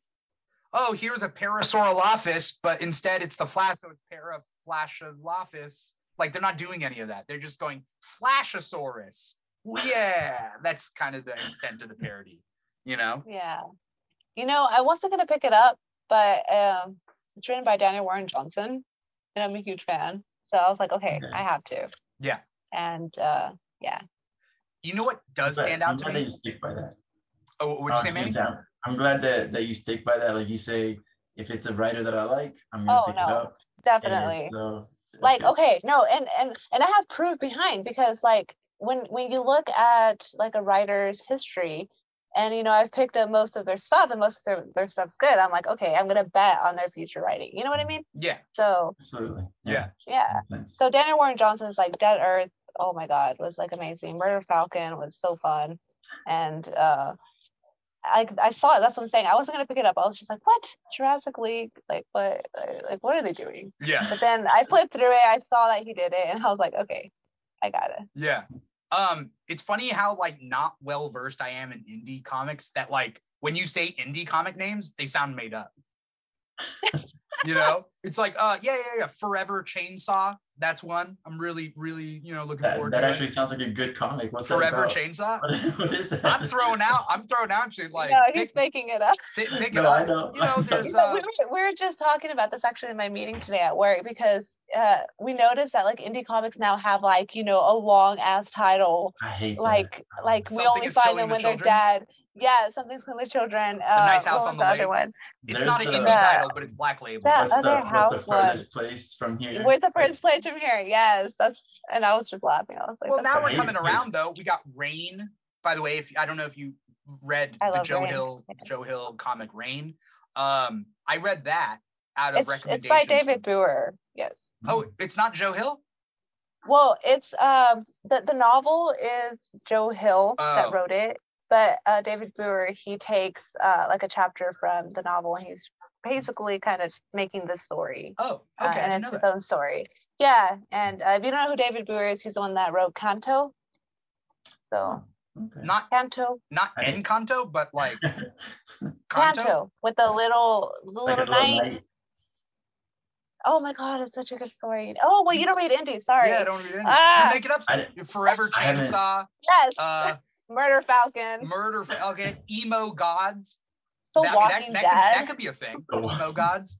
oh, here's a Parasaurolophus, but instead it's the Flash, so it's Paraflasholophus. Like they're not doing any of that. They're just going Flashosaurus. Yeah, that's kind of the extent of the parody, you know? Yeah. You know, I wasn't gonna pick it up, but um it's written by Daniel Warren Johnson, and I'm a huge fan. So I was like, okay, Okay. I have to. Yeah. And uh yeah. You know what does But stand out I'm out to glad that you stick by that. Oh, what would you Uh, say, Manny? I'm, I'm glad that that you stick by that. Like you say, if it's a writer that I like, I'm gonna Oh, pick no, it up. and Definitely. So like good. okay no and and and i have proof behind because like when when you look at like a writer's history and you know i've picked up most of their stuff and most of their, their stuff's good i'm like okay i'm gonna bet on their future writing you know what i mean Yeah. so absolutely. Yeah. yeah makes sense. so daniel warren Johnson is like dead earth oh my god was like amazing murder falcon was so fun and uh I, I saw it. That's what I'm saying. I wasn't gonna pick it up. I was just like, "What? Jurassic League? Like, what? Like, what are they doing?" Yeah. But then I flipped through it. I saw that he did it, and I was like, okay, I got it. Yeah. Um, it's funny how like not well versed I am in indie comics that like when you say indie comic names, they sound made up. you know, it's like uh yeah, yeah, yeah. Forever Chainsaw. That's one. I'm really, really, you know, looking That, forward that to actually it. sounds like a good comic. What's Forever that about? Chainsaw. What, what is that? I'm throwing out, I'm throwing out shit like no, he's pick, making it up. pick, pick it No, I up. know. You know, there's You know, uh we, were, we were just talking about this actually in my meeting today at work because uh, we noticed that like indie comics now have like you know a long ass title I hate that. like like we only find them the when they're Children? dead. Yeah, something's killing the children. Uh, Nice House on the the other one? it's not an There's, indie uh, title, but it's black label. That what's other the, what's the house one. furthest place from here? Where's the furthest place from here? Yes, that's and I was just laughing. I was like, well, now we're coming around though. We got Rain, by the way, if I don't know if you read I the Joe Rain. Hill Yeah. Joe Hill comic Rain, um, I read that out of It's, it's by David from- Booher. Yes. Oh, it's not Joe Hill. Well, it's um the the novel is Joe Hill Oh. that wrote it, but uh, David Booher he takes uh like a chapter from the novel and he's basically kind of making the story. Oh, uh, okay. I and it's his that. own story. Yeah, and uh, if you don't know who David Booher is, he's the one that wrote Canto. So Okay. Not Canto, not I didn't- but like Canto. Canto with the little the like a little little knight. knight. Oh my God, it's such a good story. Oh well, you don't read indie. Sorry. Yeah, I don't read it. Ah. You make it up. I Steve. Forever I haven't- Chainsaw, yes, uh, Murder Falcon. Murder. Falcon. Okay, emo gods. The That- I mean, Walking that, Dead. that, could, that could be a thing. The Emo gods.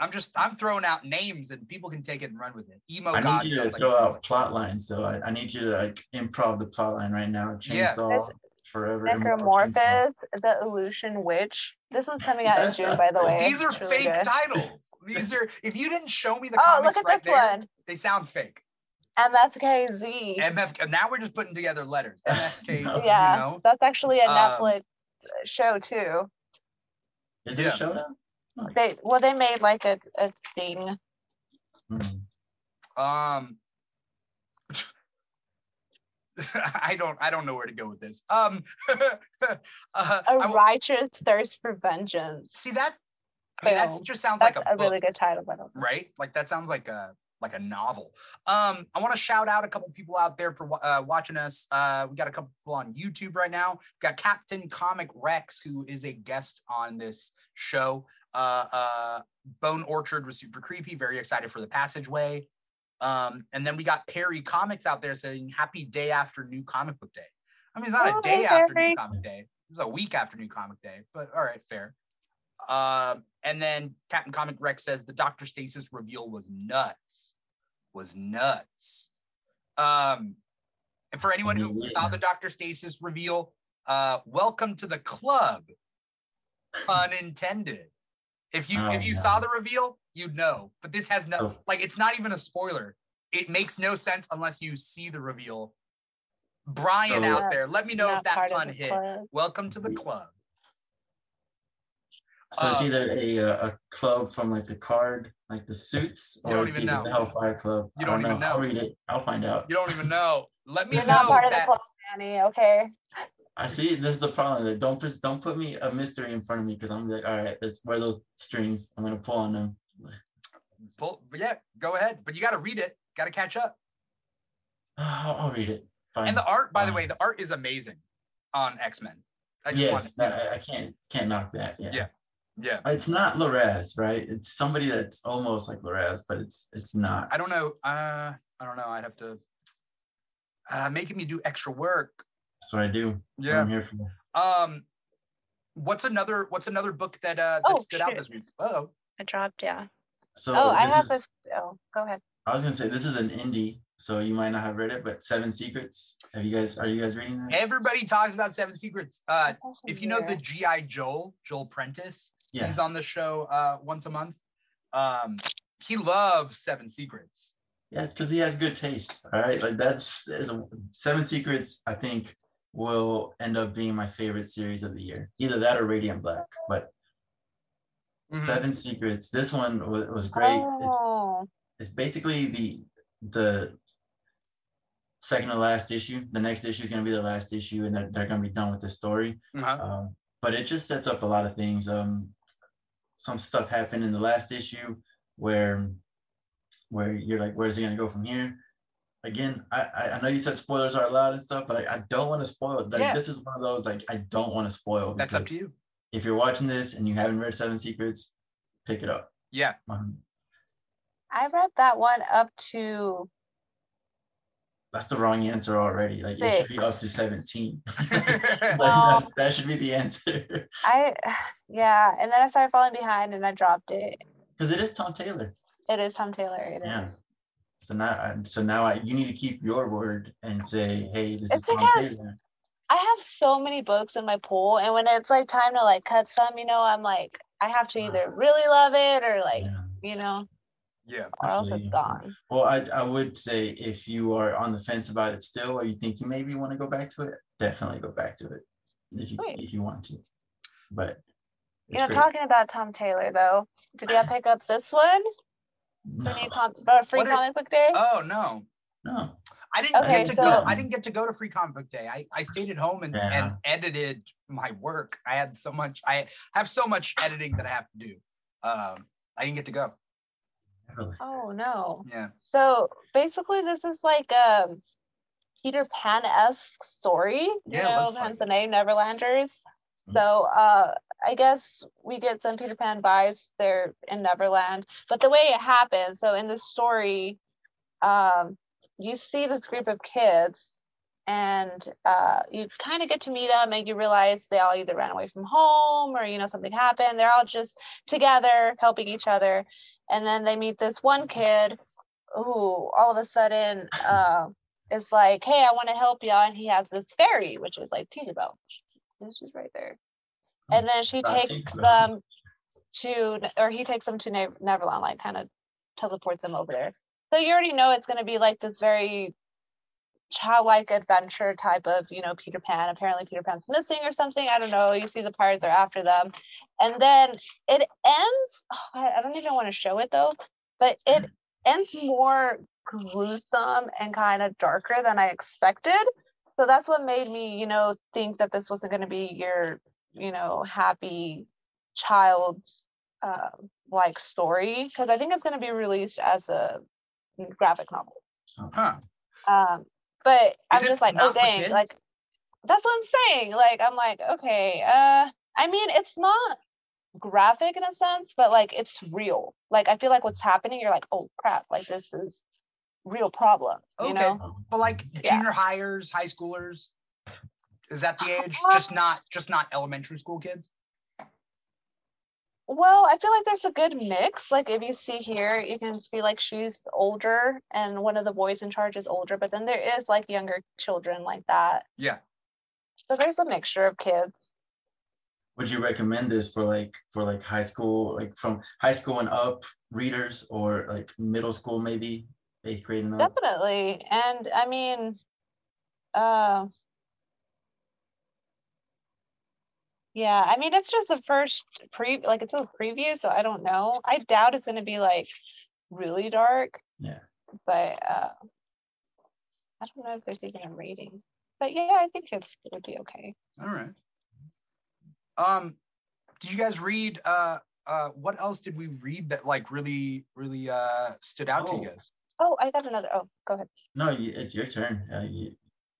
I'm just I'm throwing out names and people can take it and run with it. Emo I gods. need you to sounds like throw a out plot lines though. I, I need you to like improv the plot line right now. Yeah. Chainsaw forever. immortal Necromorphous, the Illusion Witch. This one's coming out in June, by the way. These are really fake good. titles. These are if you didn't show me the Oh, comics look at right this there, one. they sound fake. MFKZ. MF now we're just putting together letters. MFK, yeah, you know. that's actually a Um, Netflix show too. Is it Yeah. a show now? They well, they made like a, a thing. Hmm. Um I don't I don't know where to go with this. Um uh, A I w- righteous thirst for vengeance. see that I mean that just sounds That's like a, a, book. really good title, by the way. right? Like that sounds like a like a novel. Um, I want to shout out a couple people out there for uh, watching us. Uh, we got a couple people on YouTube right now. We got Captain Comic Rex, who is a guest on this show. Uh, uh, Bone Orchard was super creepy. Very excited for the passageway. Um, and then we got Perry Comics out there saying happy day after New Comic Book Day. I mean, it's not Oh, a day hey, after New Comic Day. It was a week after New Comic Day, but all right, fair. Um, and then Captain Comic Rex says the Doctor Stasis reveal was nuts. Was nuts. Um, and for anyone who Yeah. saw the Doctor Stasis reveal, uh, welcome to the club. Pun intended. If you Oh, if you no. saw the reveal, you'd know. But this has no So- like it's not even a spoiler. It makes no sense unless you see the reveal. Brian So- out there, let me know if that part pun hit. club. Welcome to the club. So it's Uh, either a uh, a club from like the card, like the suits, or don't it's even either know. the Hellfire Club. You I don't even know. I'll read it. I'll find out. You don't even know. Let me You're know not part of the that. club, Annie. Okay. I see. This is the problem. Like, don't put don't put me a mystery in front of me because I'm like, all right, let's wear those strings. I'm gonna pull on them. Pull, but yeah, go ahead. But you got to read it. Got to catch up. I'll, I'll read it. Fine. And the art, by the way, the art is amazing on X Men. I just yes, want I, I can't can't knock that. Yeah. Yeah. Yeah. It's not Larraz, right? It's somebody that's almost like Larraz, but it's it's not. I don't know. Uh, I don't know. I'd have to. Uh, making me do extra work. That's what I do. That's what Yeah. I'm here for. Um, what's another What's another book that uh that Oh, stood out this week? Oh, I dropped, yeah. So oh, I have is, a. Oh, go ahead. I was gonna say this is an indie, so you might not have read it, but Seven Secrets. Have you guys? Are you guys reading that? everybody talks about Seven Secrets. Uh, if you know the. GI Joel, Joel Prentice, Yeah. he's on the show uh once a month. Um, he loves Seven Secrets. Yeah, it's because he has good taste. All right, like that's Seven Secrets. I think will end up being my favorite series of the year. Either that or Radiant Black. But Mhm. Seven Secrets. This one was, was great. It's, Oh, it's basically the the second to last issue. The next issue is going to be the last issue, and they're, they're going to be done with the story. Uh-huh. Um, but it just sets up a lot of things. Um, some stuff happened in the last issue where where you're like, where's it gonna go from here? Again, I I- I know you said spoilers are allowed and stuff, but like, I don't want to spoil it. Like Yeah. this is one of those like I don't want to spoil. That's up to you. If you're watching this and you haven't read Seven Secrets, pick it up. Yeah. Um, I read that one up to. That's the wrong answer already. Like it should be up to 17. like Well- that's, that should be the answer. I, yeah, and then I started falling behind and I dropped it. Because it is Tom Taylor. It is Tom Taylor. It is. Yeah. So now, I- so now I, you need to keep your word and say, "Hey, this is It's Tom because- Taylor." I have so many books in my pool, and when it's like time to like cut some, you know, I'm like, I have to either really love it or like, Yeah. you know, Yeah. or else it's Absolutely. gone. Well, I I would say if you are on the fence about it still, or you think you maybe want to go back to it, definitely go back to it if you Sweet. if you want to. But You know, great. talking about Tom Taylor though, did y'all pick up this one for No, new com- for free What did- comic book day? Oh no. no. I didn't Okay, get to so- go. I didn't get to go to Free Comic Book Day. I, I stayed at home and, Yeah. and edited my work. I had so much. I have so much editing that I have to do. Um, I didn't get to go. Really. Oh no. Yeah. So basically, this is like a Peter Pan esque story. You know, looks like hence the name Neverlanders. Mm. So uh, I guess we get some Peter Pan vibes. They're in Neverland, but the way it happens. So in the story, um, you see this group of kids. And uh, you kind of get to meet them, and you realize they all either ran away from home or you know something happened. They're all just together, helping each other and then they meet this one kid who all of a sudden uh, is like, "Hey, I want to help you," and he has this fairy, which is like Tinkerbell. She's right there. And then she takes them to, or he takes them to Ne- Neverland, like kind of teleports them over there. So you already know it's going to be like this very childlike adventure type of, you know, Peter Pan. Apparently, Peter Pan's missing or something. I don't know. You see the pirates are after them, and then it ends. I, I don't even want to show it though, but it ends more gruesome and kind of darker than I expected. So that's what made me, you know, think that this wasn't going to be your, you know, happy child uh, like story because I think it's going to be released as a graphic novel. Huh. Um, but I'm just like, oh dang, like that's what I'm saying. Like I'm like, okay, uh, I mean, it's not graphic in a sense, but like it's real. Like I feel like what's happening, you're like, oh crap, like this is real problem. You Okay. know? But like Yeah. junior hires, high schoolers. Is that the age? Uh, Just not just not elementary school kids? Well, I feel like there's a good mix. Like if you see here, you can see like she's older and one of the boys in charge is older, but then there is like younger children like that. Yeah. So there's a mixture of kids. Would you recommend this for like for like high school, like from high school and up readers, or like middle school maybe eighth grade and up? Definitely. And I mean, uh, yeah, I mean, it's just the first pre, like it's a preview, so I don't know. I doubt it's going to be like really dark, Yeah. but uh, I don't know if there's even a rating. But yeah, I think it's it would be okay. All right. Um, did you guys read uh uh what else did we read that like really really uh stood out to you Oh. guys? Oh, I got another. Oh, go ahead. No, it's your turn. Uh, you,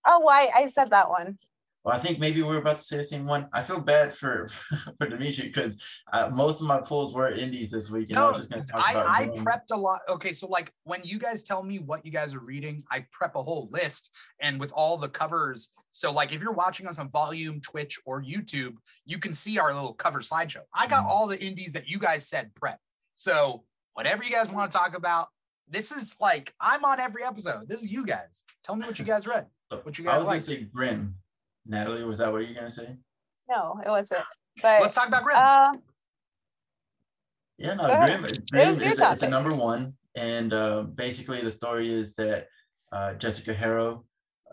Oh, why I said that one. Well, I think maybe we're about to say the same one. I feel bad for for Dimithri because uh, most of my pulls were indies this week, and I No, was just gonna talk about. I, I prepped a lot. Okay, so like when you guys tell me what you guys are reading, I prep a whole list and with all the covers. So like if you're watching us on Volume, Twitch, or YouTube, you can see our little cover slideshow. I got Mhm. all the indies that you guys said prep. So whatever you guys want to talk about, this is like I'm on every episode. This is you guys. Tell me what you guys read. What you guys I was gonna say Grim. Nathalie, was that what you're gonna say? No, it wasn't. But Let's talk about Grim. uh, Yeah, no, Go ahead. Grim. was Grim your is a, it's a number one, and uh, basically the story is that uh, Jessica Harrow,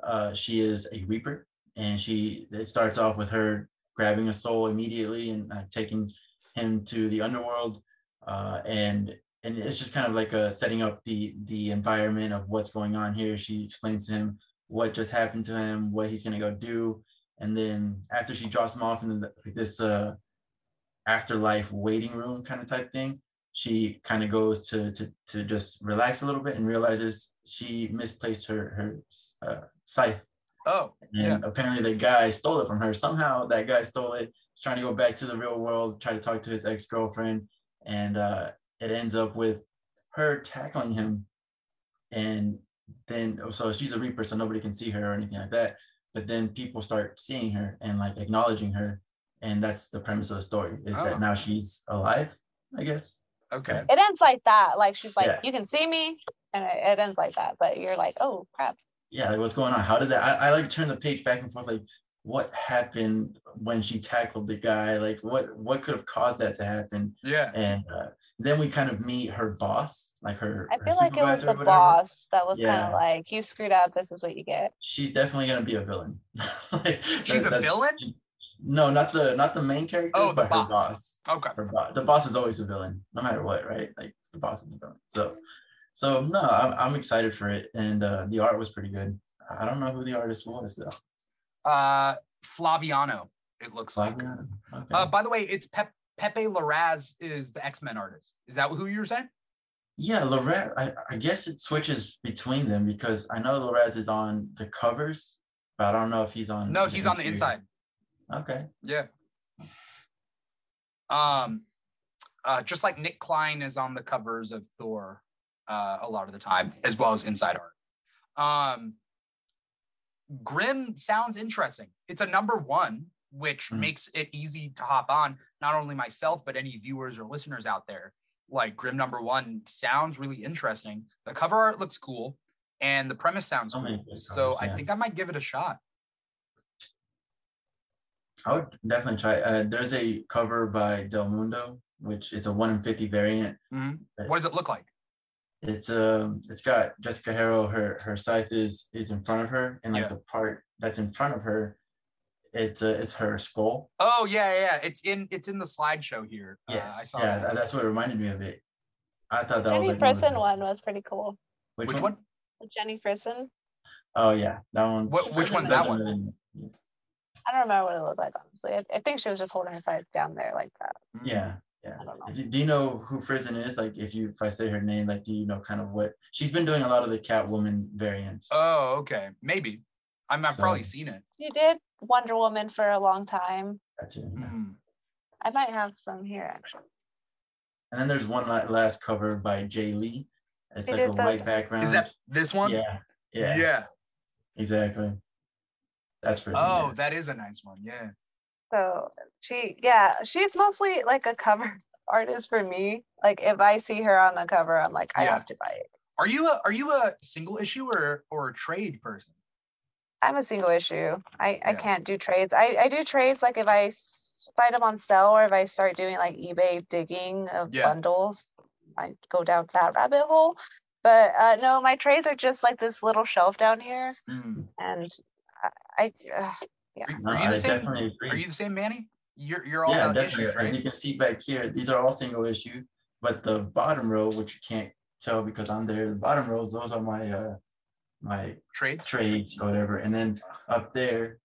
uh, she is a Reaper, and she it starts off with her grabbing a soul immediately and uh, taking him to the underworld, uh, and and it's just kind of like uh, setting up the the environment of what's going on here. She explains to him what just happened to him, what he's gonna go do, and then after she drops him off in the, this uh, afterlife waiting room kind of type thing she kind of goes to to to just relax a little bit and realizes she misplaced her her uh, scythe. Oh, and apparently the guy stole it from her. Somehow that guy stole it He's trying to go back to the real world try to talk to his ex-girlfriend. And uh it ends up with her tackling him. And then so she's a reaper so nobody can see her or anything like that but then people start seeing her and like acknowledging her and that's the premise of the story is Oh. that now she's alive i guess okay. it ends like that. Like she's like, Yeah. you can see me, and it, it ends like that. But you're like, oh crap. yeah, like what's going on? How did that? I, I like turn the page back and forth, like what happened when she tackled the guy like what what could have caused that to happen Yeah. and uh, then we kind of meet her boss like her I her feel like it was the boss that was kind of like, you screwed up. This is what you get. she's definitely gonna be a villain Like, She's a that- that's- villain? no not the not the main character Oh, the but her boss. boss Okay. her boss the boss is always a villain no matter what right like the boss is a villain so so no i'm, I'm excited for it and uh the art was pretty good i don't know who the artist was though Uh, Flaviano, it looks like. Okay. Uh, by the way, it's Pep- Pepe Larraz is the X Men artist. Is that who you were saying? Yeah, Larraz, I, I guess it switches between them because I know Larraz is on the covers, but I don't know if he's on. No, he's on the inside. Okay. Yeah. Um, uh, just like Nic Klein is on the covers of Thor, uh, a lot of the time, as well as inside art. Um, Grim sounds interesting. It's a number one, which Mhm. makes it easy to hop on. Not only myself, but any viewers or listeners out there. Like Grim number one sounds really interesting. The cover art looks cool, and the premise sounds So cool. So covers, I think I might give it a shot. I would definitely try. Uh, there's a cover by Del Mundo, which is a one in fifty variant. Mhm. What does it look like? It's um, it's got Jessica Harrow. Her her scythe is is in front of her, and like Yeah. the part that's in front of her, it's uh, it's her skull. Oh yeah, yeah. It's in it's in the slideshow here. Uh, I Yes, saw yeah, that. that- that's what reminded me of it. I thought that was Jenny like one Frison best- one was pretty cool. Which, Which one? one? Jenny Frison. Oh yeah, that one's. What- which Frison one's that one? really- I don't remember what it looked like, honestly. I, I think she was just holding her side down there like that. Yeah, yeah. I don't know. If you- Do you know who Frison is? Like, if you if I say her name, like, do you know kind of what she's been doing? A lot of the Catwoman variants. Oh, okay. Maybe. I'm, I've probably seen it. You did Wonder Woman for a long time. That's it. Mm. I might have some here actually. And then there's one last cover by Jae Lee. It's He like a did those- white background. Is that this one? Yeah, yeah, Yeah. exactly. That's Frison. Oh, yeah. that is a nice one. Yeah. So she, yeah, she's mostly like a cover artist for me. Like if I see her on the cover, I'm like, I Yeah. have to buy it. Are you a are you a single issue or or a trade person? I'm a single issue. I, I can't do trades. I, I do trades like if I find them on sale or if I start doing like eBay digging of Yeah. bundles, I go down that rabbit hole. But uh, no, my trades are just like this little shelf down here, Mm. and I, I uh, Are, No, are you I the same? definitely agree. Are you the same, Manny? You're you're all yeah, about definitely. issues, As you can see back here, these are all single issue, but the bottom row, which you can't tell because I'm there, the bottom rows, those are my uh my Trades. trades or whatever. And then up there,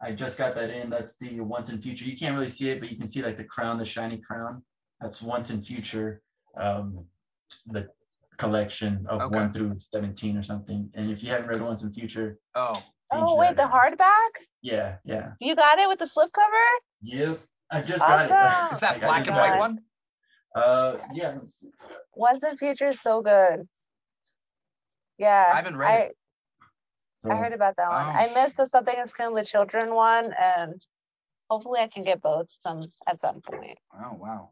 I just got that in. That's the once and future. You can't really see it, but you can see like the crown, the shiny crown. That's once and future. Um, the collection of Okay. one through 17 or something. And if you haven't read once and future, Oh, oh Change wait, the hardback? yeah, yeah. You got it with the slipcover? Yep. I just got it. is that black and got white it. one? Uh, yeah. let me see. Once in the Future is so good. Yeah, I haven't read it. So, I heard about that one. Oh, I missed the Something is Killing the Children one, and hopefully I can get both some at some point. Oh wow.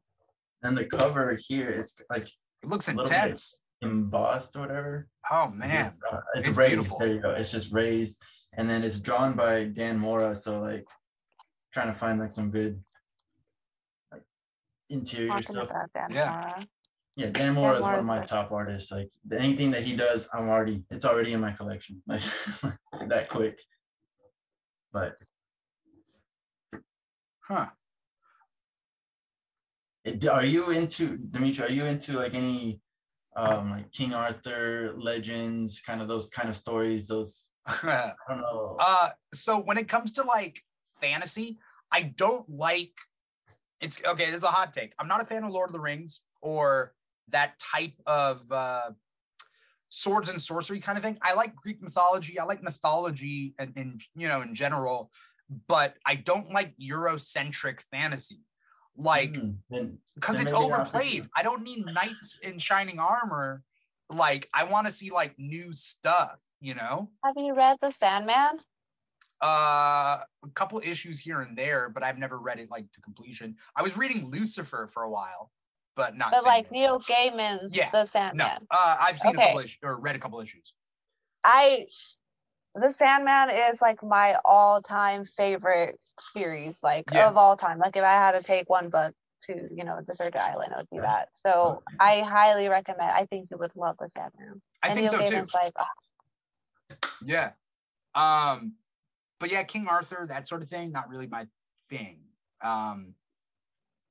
and the cover here, it's like It looks little bit- intense. embossed or whatever. Oh man. It's, uh, it's, it's raised. beautiful. There you go. It's just raised, and then it's drawn by Dan Mora. So like, trying to find like some good like interior Talking stuff. about that. Yeah. Mora. Yeah, Dan Mora is one of my like- top artists. Like anything that he does, I'm already it's already in my collection. Like that quick. But Huh. it, are you into Dimithri? Are you into like any um like King Arthur legends, kind of those kind of stories? Those I don't know. Uh, so when it comes to like fantasy, I don't like. It's okay. This is a hot take. I'm not a fan of Lord of the Rings or that type of uh, swords and sorcery kind of thing. I like Greek mythology. I like mythology and in you know in general, but I don't like Eurocentric fantasy. Like Mm, because it's maybe not for overplayed. I don't need knights in shining armor. Like I want to see like new stuff. You know. Have you read The Sandman? Uh, a couple issues here and there, but I've never read it like to completion. I was reading Lucifer for a while, but not. But like Neil Gaiman's Yeah, The no, Sandman. uh, I've seen a Okay. couple issues or read a couple issues. I The Sandman is like my all-time favorite series, like Yeah. of all time. Like if I had to take one book to, you know, Deserted Island, it would be Yes. that. So Okay. I highly recommend. I think you would love The Sandman. I and think Neil so too. Gaiman's like, oh, Yeah. Um, but yeah, King Arthur, that sort of thing, not really my thing. Um,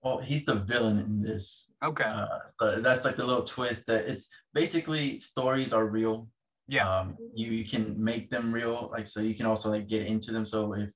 Well, he's the villain in this. okay. Uh, so that's like the little twist that it's basically stories are real. Yeah. Um, you you can make them real, like so you can also like get into them. So if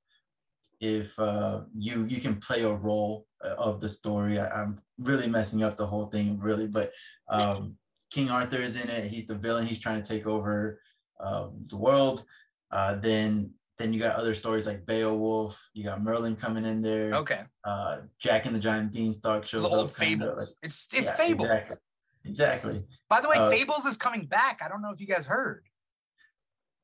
if uh you you can play a role uh, of the story, I, I'm really messing up the whole thing, really. But um, King Arthur is in it. He's the villain. He's trying to take over um, the world. Uh, then then you got other stories like Beowulf. You got Merlin coming in there. Okay. Uh, Jack and the Giant Beanstalk shows The up. old Fables. like- it's it's Yeah, Fables. Exactly. Exactly. By the way, Uh, Fables is coming back. I don't know if you guys heard.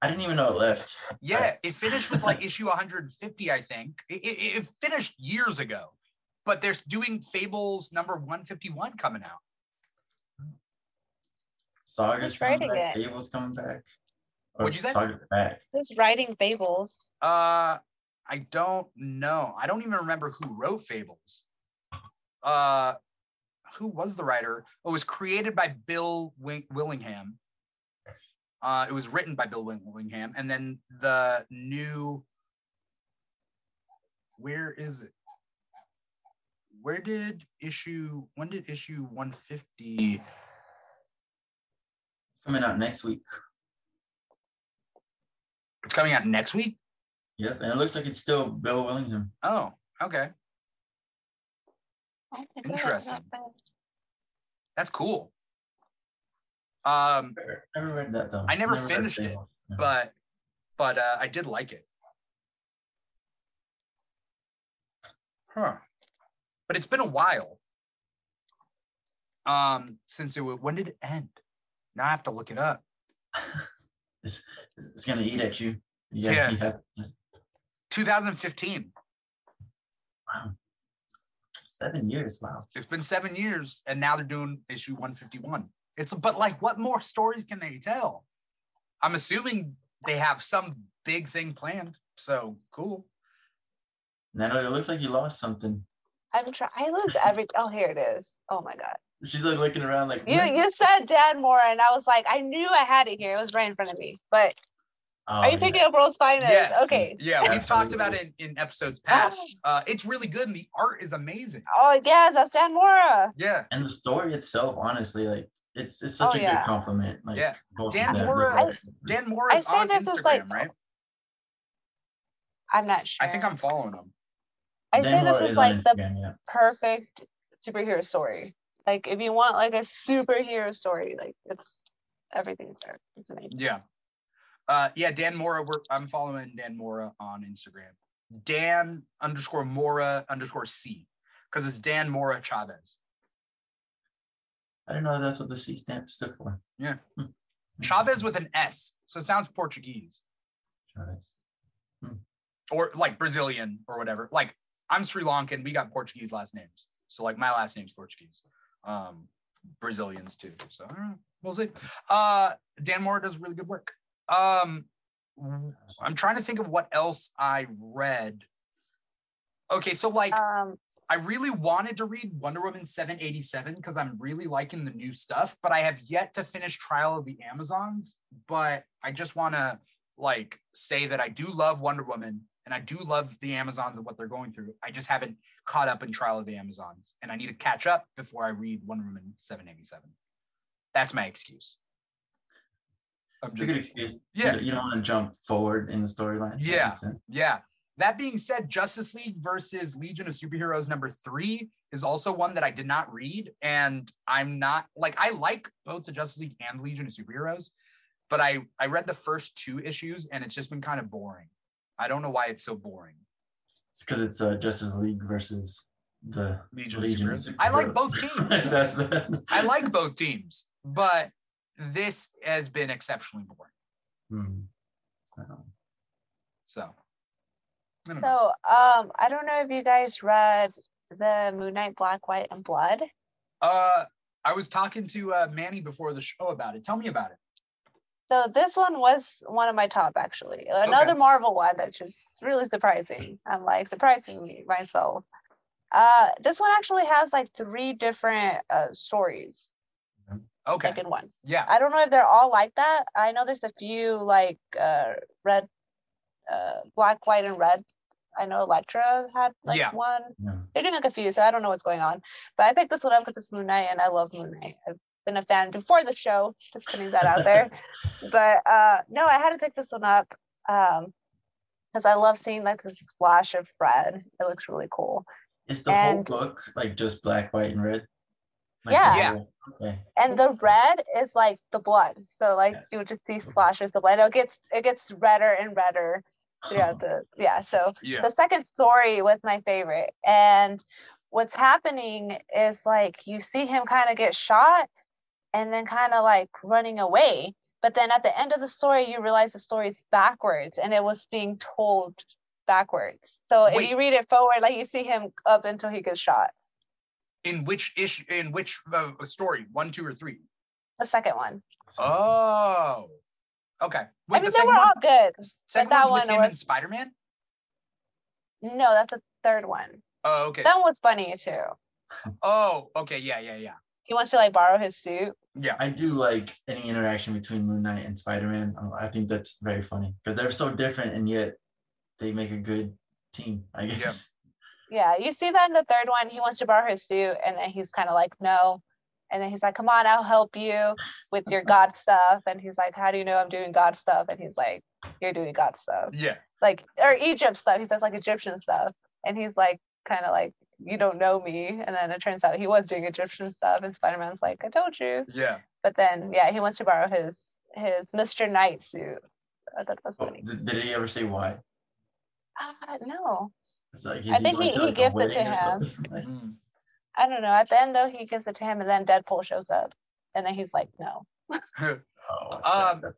I didn't even know it left. Yeah, it finished with like issue 150, I think. It, it, it finished years ago, but they're doing Fables number 151 coming out. Saga's Who's coming back. it? Fable's coming back. What'd you say? Saga's back. who's writing Fables? Uh, I don't know. I don't even remember who wrote Fables. Uh, who was the writer? Oh, it was created by Bill Wi- Willingham. Uh, it was written by Bill Willingham, and then the new. Where is it? Where did issue? When did issue one fifty? It's coming out next week. It's coming out next week. Yep, and it looks like it's still Bill Willingham. Oh, okay, my God, I'm Interesting. that's cool. Um, Never, never read that though. I never read finished it, Fables. Yeah. but but uh, I did like it. Huh. But it's been a while. Um, since it wa- when did it end? Now I have to look it up. it's, it's gonna eat at you. Yeah. You have, 2015. wow. Seven years. Wow. It's been seven years, and now they're doing issue 151. It's but like, what more stories can they tell? I'm assuming they have some big thing planned. So cool. Nathalie, it looks like you lost something. I'm trying. I lose every. Oh, here it is. Oh my God. She's like looking around like You you said Dan Mora, and I was like, I knew I had it here. It was right in front of me. But are you Oh, picking yes. up World's Finest? Yes. Okay. Yeah, we've talked about it in, in episodes past. Uh, it's really good, and the art is amazing. Oh yes, that's Dan Mora. Yeah, And the story itself, honestly, like it's it's such Oh, a yeah. good compliment. Like Yeah. Dan Mora- like, Dan it's- Moore I is say on this is like- right? I'm not sure. I think I'm following him. I Dan say this Mora is is like on the yeah. perfect superhero story. Like if you want like a superhero story, like it's everything's there. It's amazing. Yeah, uh, yeah. Dan Mora. We're, I'm following Dan Mora on Instagram. Dan underscore Mora underscore C, because it's Dan Mora Chavez. I don't know if that's what the C stands stood for. Yeah. Hmm. Chavez with an S, so it sounds Portuguese Chavez. or like Brazilian or whatever. Like I'm Sri Lankan. We got Portuguese last names, so like my last name's Portuguese. Um, Brazilians too. So I don't know. We'll see. Uh, Dan Mora does really good work. Um, I'm trying to think of what else I read. Okay, so like Um I really wanted to read Wonder Woman 787 because I'm really liking the new stuff, but I have yet to finish Trial of the Amazons. But I just want to like say that I do love Wonder Woman and I do love the Amazons and what they're going through. I just haven't caught up in Trial of the Amazons and I need to catch up before I read Wonder Woman 787. That's my excuse. I'm a good just, excuse. Yeah. You don't, want to jump forward in the storyline. Yeah. Yeah. That being said, Justice League versus Legion of Superheroes number three is also one that I did not read. And I'm not like, I like both the Justice League and Legion of Superheroes, but I, I read the first two issues and it's just been kind of boring. I don't know why it's so boring. It's because it's uh, Justice League versus the Legion, Legion. of of I like both teams. That's the- I like both teams, but this has been exceptionally boring. Hmm. So, So, I don't know. so um I don't know if you guys read the Moon Knight Black, White, and Blood. Uh, I was talking to uh, Manny before the show about it. Tell me about it. So this one was one of my top actually. Another Okay. Marvel one that's just really surprising. I'm like surprising me myself. Uh, this one actually has like three different uh, stories Okay. like in one. Yeah. I don't know if they're all like that. I know there's a few like uh red, uh black, white, and red. I know Elektra had like Yeah. one. Yeah. They're doing like a few, so I don't know what's going on. But I picked this one up because it's Moon Knight and I love Moon Knight. I've been a fan before the show, just putting that out there. But uh no, I had to pick this one up um because I love seeing like this splash of red. It looks really cool. Is the And- whole book like just black, white, and red? Yeah. Yeah. Okay. and the red is like the blood so like Yeah. you would just see splashes of blood it gets it gets redder and redder throughout the yeah so Yeah. the second story was my favorite and what's happening is like you see him kind of get shot and then kind of like running away but then at the end of the story you realize the story is backwards and it was being told backwards so if you read it forward like you see him up until he gets shot In which issue? In which uh, story? One, two, or three? the second one Oh. Okay. Wait, i mean the they were one. all good Second that one's with one him was- Spider Man. no that's the third one Oh, okay. That one was funny too. Oh, okay. Yeah, yeah, yeah, He wants to like borrow his suit. yeah. I do like any interaction between Moon Knight and Spider Man. I think that's very funny because they're so different and yet they make a good team. I guess. Yeah, you see that in the third one. He wants to borrow his suit, and then he's kind of like, no. And then he's like, come on, I'll help you with your God stuff. And he's like, how do you know I'm doing God stuff? And he's like, you're doing God stuff. Yeah. Like, or Egypt stuff. He says like Egyptian stuff. And he's like, kind of like, you don't know me. And then it turns out he was doing Egyptian stuff. And Spider Man's like, I told you. Yeah. But then, yeah, he wants to borrow his his Mr. Knight suit. I thought that was Oh, funny. did, did he ever say why? Uh, no, It's like, I think he- to, he like, gives it to him. something? Like, Mm. I don't know. At the end though, he gives it to him, and then Deadpool shows up, and then he's like, "No." oh, Um,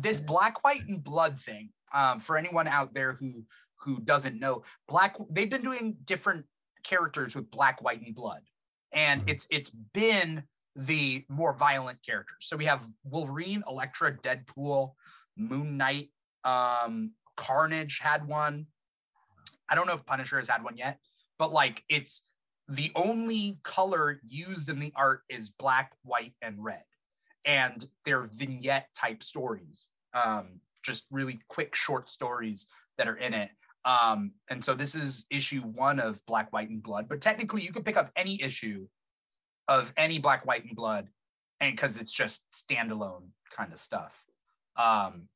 this black, white, and blood thing. Um, for anyone out there who who doesn't know, black they've been doing different characters with black, white, and blood, and Mhm. it's it's been the more violent characters. So we have Wolverine, Elektra, Deadpool, Moon Knight, um, Carnage had one. I don't know if Punisher has had one yet, but like it's the only color used in the art is black, white, and red. And they're vignette type stories, um, just really quick, short stories that are in it. Um, and so this is issue one of Black, White, and Blood. But technically, you could pick up any issue of any Black, White, and Blood, and because it's just standalone kind of stuff. Um,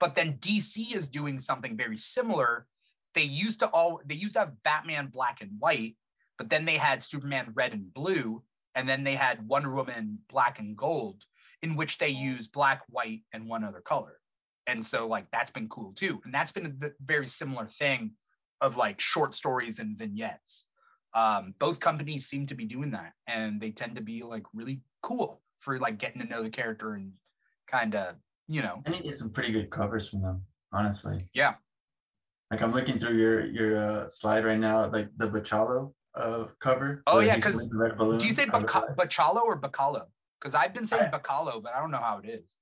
but then DC is doing something very similar. They used to all they used to have Batman black and white, but then they had Superman red and blue, and then they had Wonder Woman black and gold, in which they use black, white, and one other color. And so like that's been cool too. And that's been a very similar thing of like short stories and vignettes. Um, both companies seem to be doing that, and they tend to be like really cool for like getting to know the character and kind of you know I to get some pretty good covers from them, honestly. Yeah. Like I'm looking through your your uh, slide right now, like the Bachalo uh, cover. Oh, yeah, he's 'cause holding the red balloon. Do you say Baca- Bacalo or Bacalo? Because I've been saying I- Bacalo, but I don't know how it is.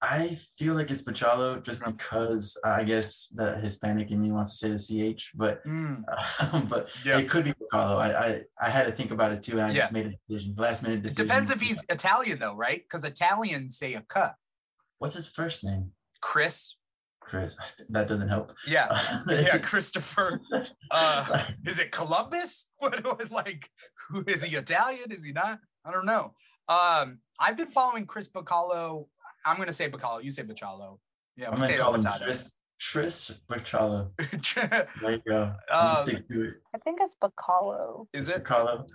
I feel like it's Bachalo just because uh, I guess the Hispanic in me wants to say the ch, but Mm, but Yeah. it could be Bacalo. I, I I had to think about it too, and I just made a decision, last minute It decision. depends if he's Italian though, right? Because Italians say a cut. What's his first name? Chris. Chris. That doesn't help. Yeah. Yeah, Christopher. Uh, is it Columbus? What, like who is he Italian? Is he not? I don't know. Um, I've been following Chris Bacalo. I'm gonna say Bacalo. You say Bacalo. Yeah, I'm gonna potato, call him potato. Tris Tris Bachalo. There you go. I'm Um, stick to it. I think it's Bacalo. is it? Bacalo.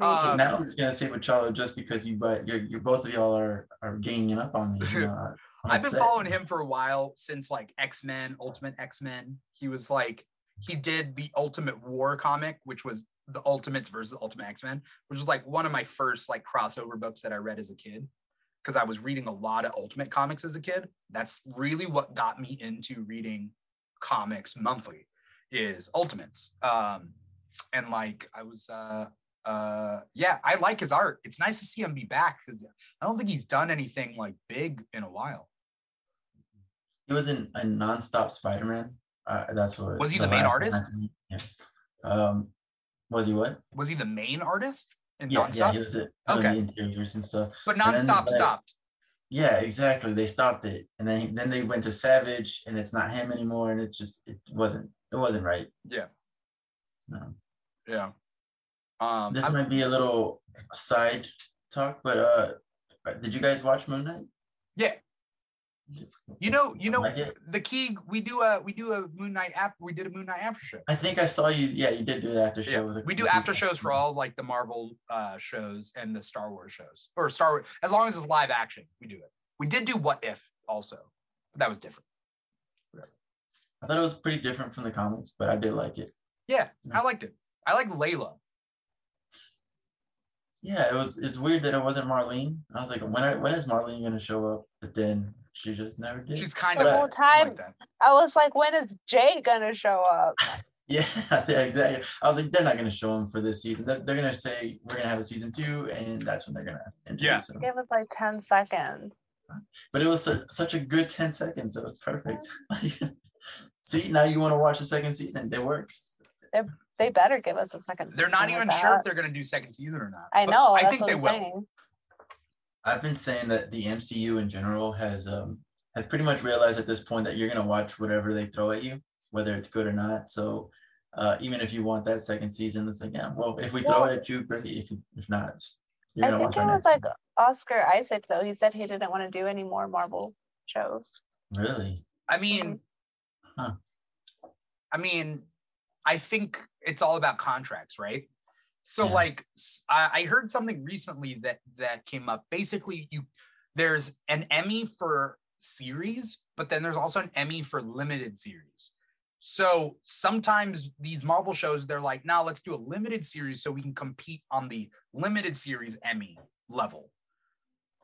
Um, now I'm just gonna say Bachalo just because you but you're, you're both of y'all are are ganging up on me. You know, I- I'm I've been following him for a while since like X Men, Ultimate X Men. He was like, he did the Ultimate War comic, which was the Ultimates versus Ultimate X Men, which was like one of my first like crossover books that I read as a kid because I was reading a lot of Ultimate comics as a kid. That's really what got me into reading comics monthly is Ultimates. Um, and like I was uh uh yeah i like his art it's nice to see him be back because i don't think he's done anything like big in a while He was in a nonstop Spider-Man. Uh, that's what Was he the the main artist? Um, was he what? Was he the main artist in Yeah, yeah, he was it. Okay. The interiors and stuff. but and Nonstop the- stopped. Yeah, exactly. They stopped it, and then then they went to Savage, and it's not him anymore, and it just it wasn't it wasn't right. Yeah. No. Yeah. Um, This I'm- might be a little side talk, but uh, did you guys watch Moon Knight? Yeah. You know, you know, the key. We do a we do a Moon Knight after. We did a Moon Knight after show. I think I saw you. Yeah, you did do the after show. Yeah, we do after shows for all like the Marvel uh, shows and the Star Wars shows, or Star Wars. As long as it's live action, we do it. We did do What If also, but that was different. I thought it was pretty different from the comics, but I did like it. Yeah, Yeah. I liked it. I like Layla. Yeah, it was. It's weird that it wasn't Marlene. I was like, when are, when is Marlene gonna show up? But then she just never did. She's kind The of whole time, that. I was like, when is Jay gonna show up? Yeah, yeah, exactly. I was like, they're not gonna show him for this season. They're, they're gonna say we're gonna have a season two, and that's when they're gonna introduce him. Give us like 10 seconds. But it was su- such a good ten seconds. It was perfect. See, now you want to watch the second season. It works. They're, they better give us a second. They're not even with sure if they're gonna do second season or not. I know. I think they will. saying. I've been saying that the MCU in general has um has pretty much realized at this point that you're gonna watch whatever they throw at you, whether it's good or not. So uh, even if you want that second season, it's like yeah, well, if we throw Well- it at you, great. If if not, you're I gonna think watch it our was next like Oscar Isaac though. He said he didn't want to do any more Marvel shows. really. I mean, Huh. I mean, I think it's all about contracts, right? So Yeah. like I heard something recently that that came up. Basically, you there's an Emmy for series, but then there's also an Emmy for limited series. So sometimes these Marvel shows, they're like, now let's do a limited series so we can compete on the limited series Emmy level.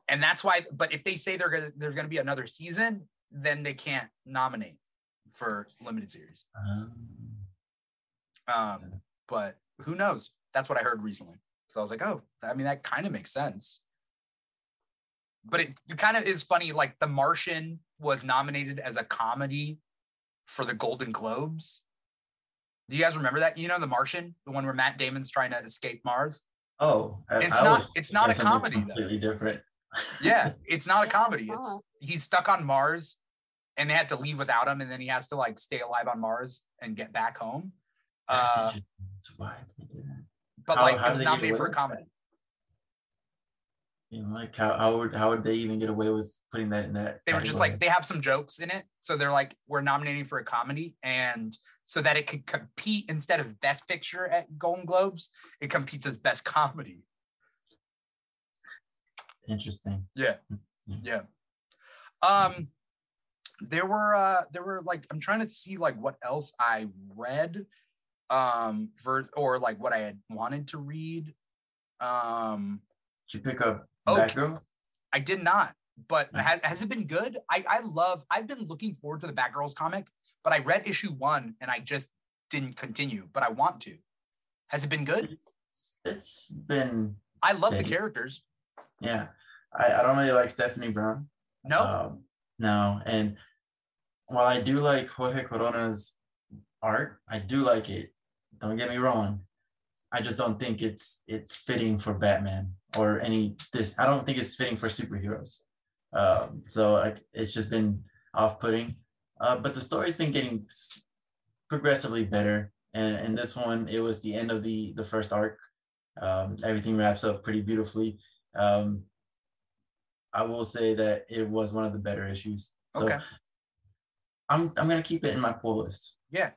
And that's why, but if they say they're gonna there's gonna be another season, then they can't nominate for limited series. Um, Um, but who knows? That's what I heard recently. So I was like, oh, I mean, that kind of makes sense. But it, it kind of is funny. Like The Martian was nominated as a comedy for the Golden Globes. Do you guys remember that? You know, The Martian, the one where Matt Damon's trying to escape Mars. oh, I- It's I not- was it's not a thinking something comedy, though. Completely different. Yeah, it's not a comedy. It's he's stuck on Mars, and they had to leave without him, and then he has to like stay alive on Mars and get back home. That's Uh, interesting. That's why they did that. But How- like how it was nominated for a comedy. You know, like how, how would how would they even get away with putting that in that? they were just like they have some jokes in it so they're like we're nominating for a comedy and so that it could compete instead of best picture at golden globes it competes as best comedy interesting. yeah Mhm. yeah um there were uh there were like i'm trying to see like what else i read um for or like what i had wanted to read um Did you pick up Okay. Batgirl? I did not, but has, has it been good? I, I love, I've been looking forward to the Batgirls comic, but I read issue one and I just didn't continue, but I want to. Has it been good? It's- been I love the characters. yeah. I, I don't really like Stephanie Brown. No, Um, no, and while I do like Jorge Corona's art, I do like it. Don't get me wrong. I just don't think it's it's fitting for Batman or any this. I don't think it's fitting for superheroes. Um, so like it's just been off-putting. Uh, but the story's been getting progressively better. And in this one, it was the end of the the first arc. Um, everything wraps up pretty beautifully. Um, I will say that it was one of the better issues. So okay. I'm I'm gonna keep it in my pull list. Yeah.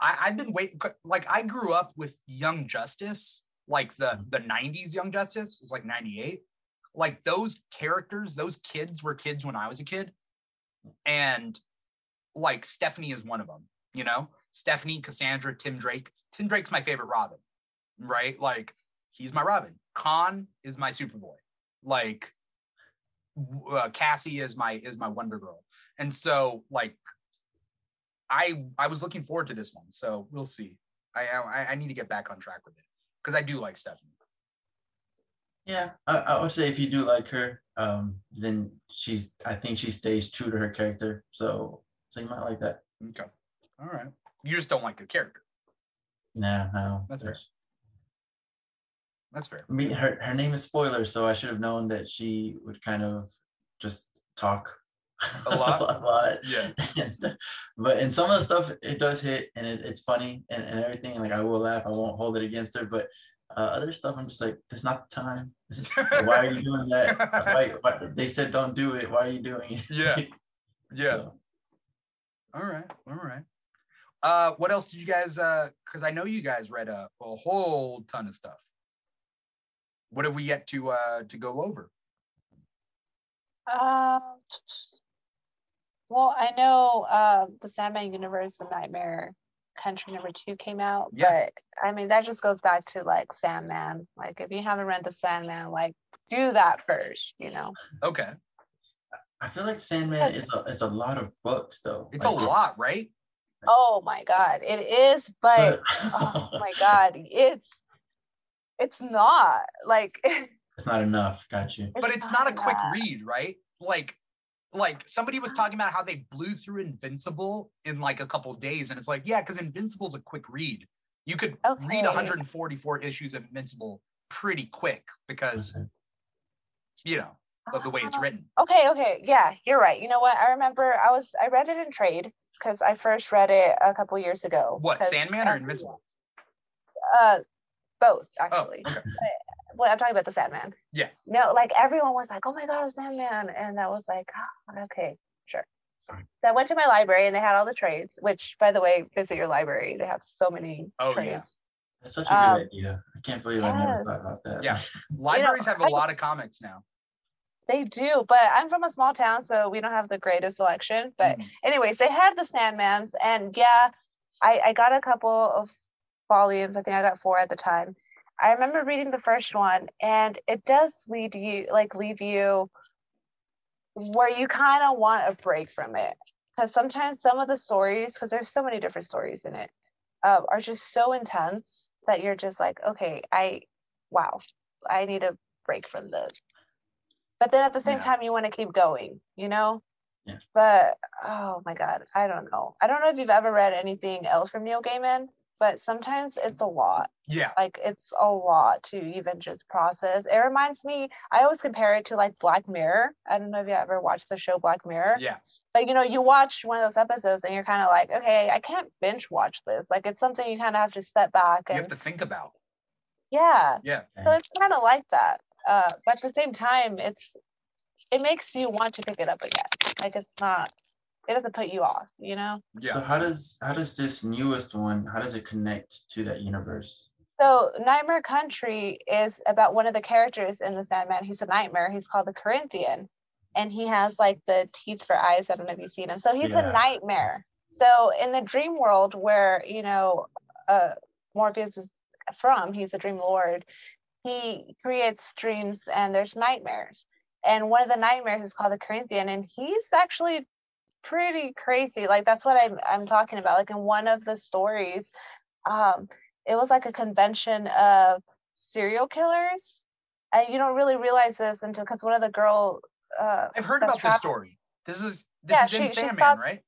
I, I've been waiting, like, I grew up with Young Justice, like the, the 90s Young Justice, was like 98. Like those characters, those kids were kids when I was a kid. And like Stephanie is one of them, you know? Stephanie, Cassandra, Tim Drake. Tim Drake's my favorite Robin, right? Like he's my Robin. Kon is my Superboy. Like uh, Cassie is my is my Wonder Girl. And so like I I was looking forward to this one, so we'll see. I I, I need to get back on track with it because I do like Stephanie. Yeah, I, I would say if you do like her, um, then she's I think she stays true to her character. So so you might like that. Okay. All right. You just don't like the character. Nah, no. That's fair. That's fair. I mean, her her name is spoiler, so I should have known that she would kind of just talk A lot? a lot. Yeah. And- but in some of the stuff, it does hit, and it, it's funny and, and everything. Like I will laugh, I won't hold it against her. But uh, other stuff, I'm just like, this is not the time. Why are you doing that? Why, why, they said don't do it. Why are you doing it? Yeah. Yeah. So, All right. All right. Uh, what else did you guys? Uh, because I know you guys read a, a whole ton of stuff. What have we yet to uh to go over? Um, well, I know uh, the Sandman Universe and Nightmare Country number two came out, Yeah. but I mean that just goes back to like Sandman. Like if you haven't read the Sandman, like do that first, you know. Okay, I feel like Sandman is a it's a lot of books though. it's a Like, lot, right? Oh my god, it is, but so- oh my god, it's it's not like it's not enough. Got you. But it's not a quick read, right? Like, like somebody was talking about how they blew through Invincible in like a couple days, and it's like, yeah, because Invincible's a quick read. You could read 144 issues of Invincible pretty quick because you know of the way it's Um, written. Okay, okay, yeah, you're right. You know what? I remember I was I read it in trade because I first read it a couple years ago. What Sandman or Invincible? Uh, both Oh, actually. okay. Well, I'm talking about the Sandman. Yeah. No, like everyone was like, "Oh my God, Sandman," and I was like, "Ah, "Okay, sure." Sorry. So I went to my library and they had all the trades. Which, by the way, visit your library. They have so many Oh, yeah. trades. That's such a Um, good idea. I can't believe I never thought about that. Yeah. Libraries have a I- lot of comics now. They do, but I'm from a small town, so we don't have the greatest selection. But Mhm. anyways, they had the Sandmans, and yeah, I, I got a couple of volumes. I think I got four at the time. I remember reading the first one, and it does lead you like leave you where you kind of want a break from it, because sometimes some of the stories, because there's so many different stories in it, uh, are just so intense that you're just like, okay, I, wow, I need a break from this. But then at the same Yeah. time, you want to keep going, you know? Yeah. But oh my God, I don't know. I don't know if you've ever read anything else from Neil Gaiman, but sometimes it's a lot. Yeah. Like it's a lot to even just process. It reminds me, I always compare it to like Black Mirror. I don't know if you ever watched the show Black Mirror, Yeah. but you know, you watch one of those episodes and you're kind of like, okay, I can't binge watch this. Like it's something you kind of have to step back You have to think about. yeah. Yeah. So it's kind of like that. Uh, but at the same time, it's it makes you want to pick it up again. Like it's not, it doesn't put you off, you know. Yeah. So how does how does this newest one how does it connect to that universe? So Nightmare Country is about one of the characters in the Sandman. He's a nightmare. He's called the Corinthian, and he has like the teeth for eyes. I don't know if you've seen him. So he's Yeah. a nightmare. So in the dream world where you know uh, Morpheus is from, he's a dream lord. He creates dreams, and there's nightmares. And one of the nightmares is called the Corinthian, and he's actually pretty crazy. Like that's what I'm I'm talking about. Like in one of the stories, um, it was like a convention of serial killers and you don't really realize this until because one of the girl uh I've heard about this story. This is this Yeah, is in she- she Sandman, right?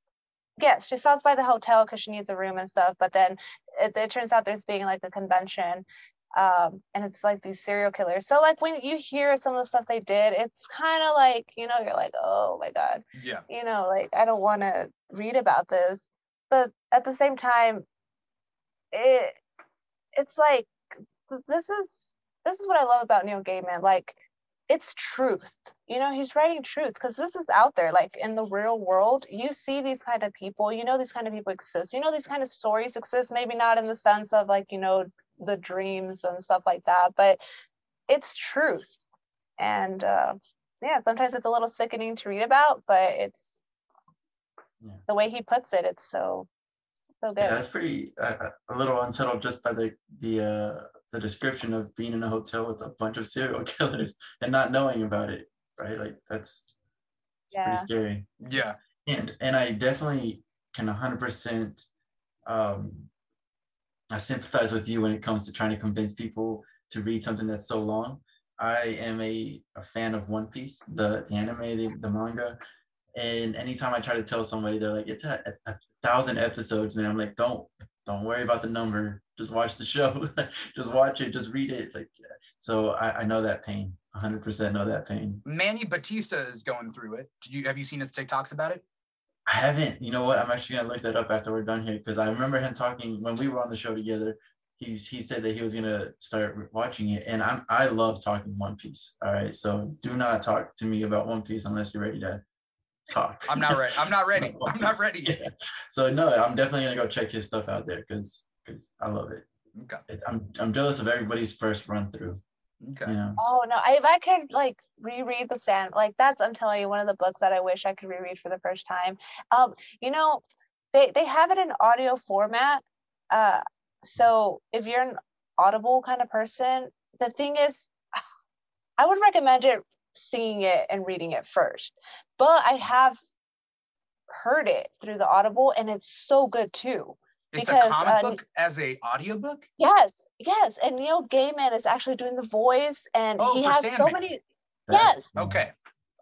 yes she stops by the hotel because she needs a room and stuff but then it, it turns out there's being like a convention um and it's like these serial killers so like when you hear some of the stuff they did it's kind of like you know you're like oh my god Yeah. you know, like I don't want to read about this, but at the same time, it it's like this is this is what I love about Neil Gaiman. Like it's truth. You know, he's writing truth because this is out there. Like in the real world, you see these kind of people. You know, these kind of people exist. You know, these kind of stories exist. Maybe not in the sense of like you know the dreams and stuff like that, but it's truth. And uh, yeah, sometimes it's a little sickening to read about, but it's Yeah. the way he puts it. It's so so good. Yeah, that's pretty uh, a little unsettled just by the the uh, the description of being in a hotel with a bunch of serial killers and not knowing about it, right? Like that's it's Yeah. pretty scary. Yeah. And and I definitely can 100% um, I sympathize with you when it comes to trying to convince people to read something that's so long. I am a, a fan of One Piece, the, anime, the, the manga. And anytime I try to tell somebody, they're like, it's a, a, a thousand episodes, man. I'm like, don't don't worry about the number. Just watch the show. just watch it. Just read it. Like so, I, I know that pain. 100 percent know that pain. Manny Batista is going through it. Did you have you seen his TikToks about it? I haven't. You know what? I'm actually gonna look that up after we're done here because I remember him talking when we were on the show together. He's he said that he was gonna start watching it, and I'm I love talking One Piece. All right, so do not talk to me about One Piece unless you're ready to talk. I'm not ready. I'm not ready. I'm not ready. Yeah. So no, I'm definitely gonna go check his stuff out there because because I love it. Okay. I'm I'm jealous of everybody's first run through. Okay. You know, Oh no, I, if I could like reread the sand, like that's I'm telling you one of the books that I wish I could reread for the first time. Um, you know, they they have it in audio format. Uh, so if you're an Audible kind of person, the thing is, I would recommend it singing it and reading it first. But I have heard it through the Audible, and it's so good too. It's Because, a comic uh, book as a audiobook. Yes, yes, and Neil Gaiman is actually doing the voice, and Oh, he for has so many. that's- Yes. Okay.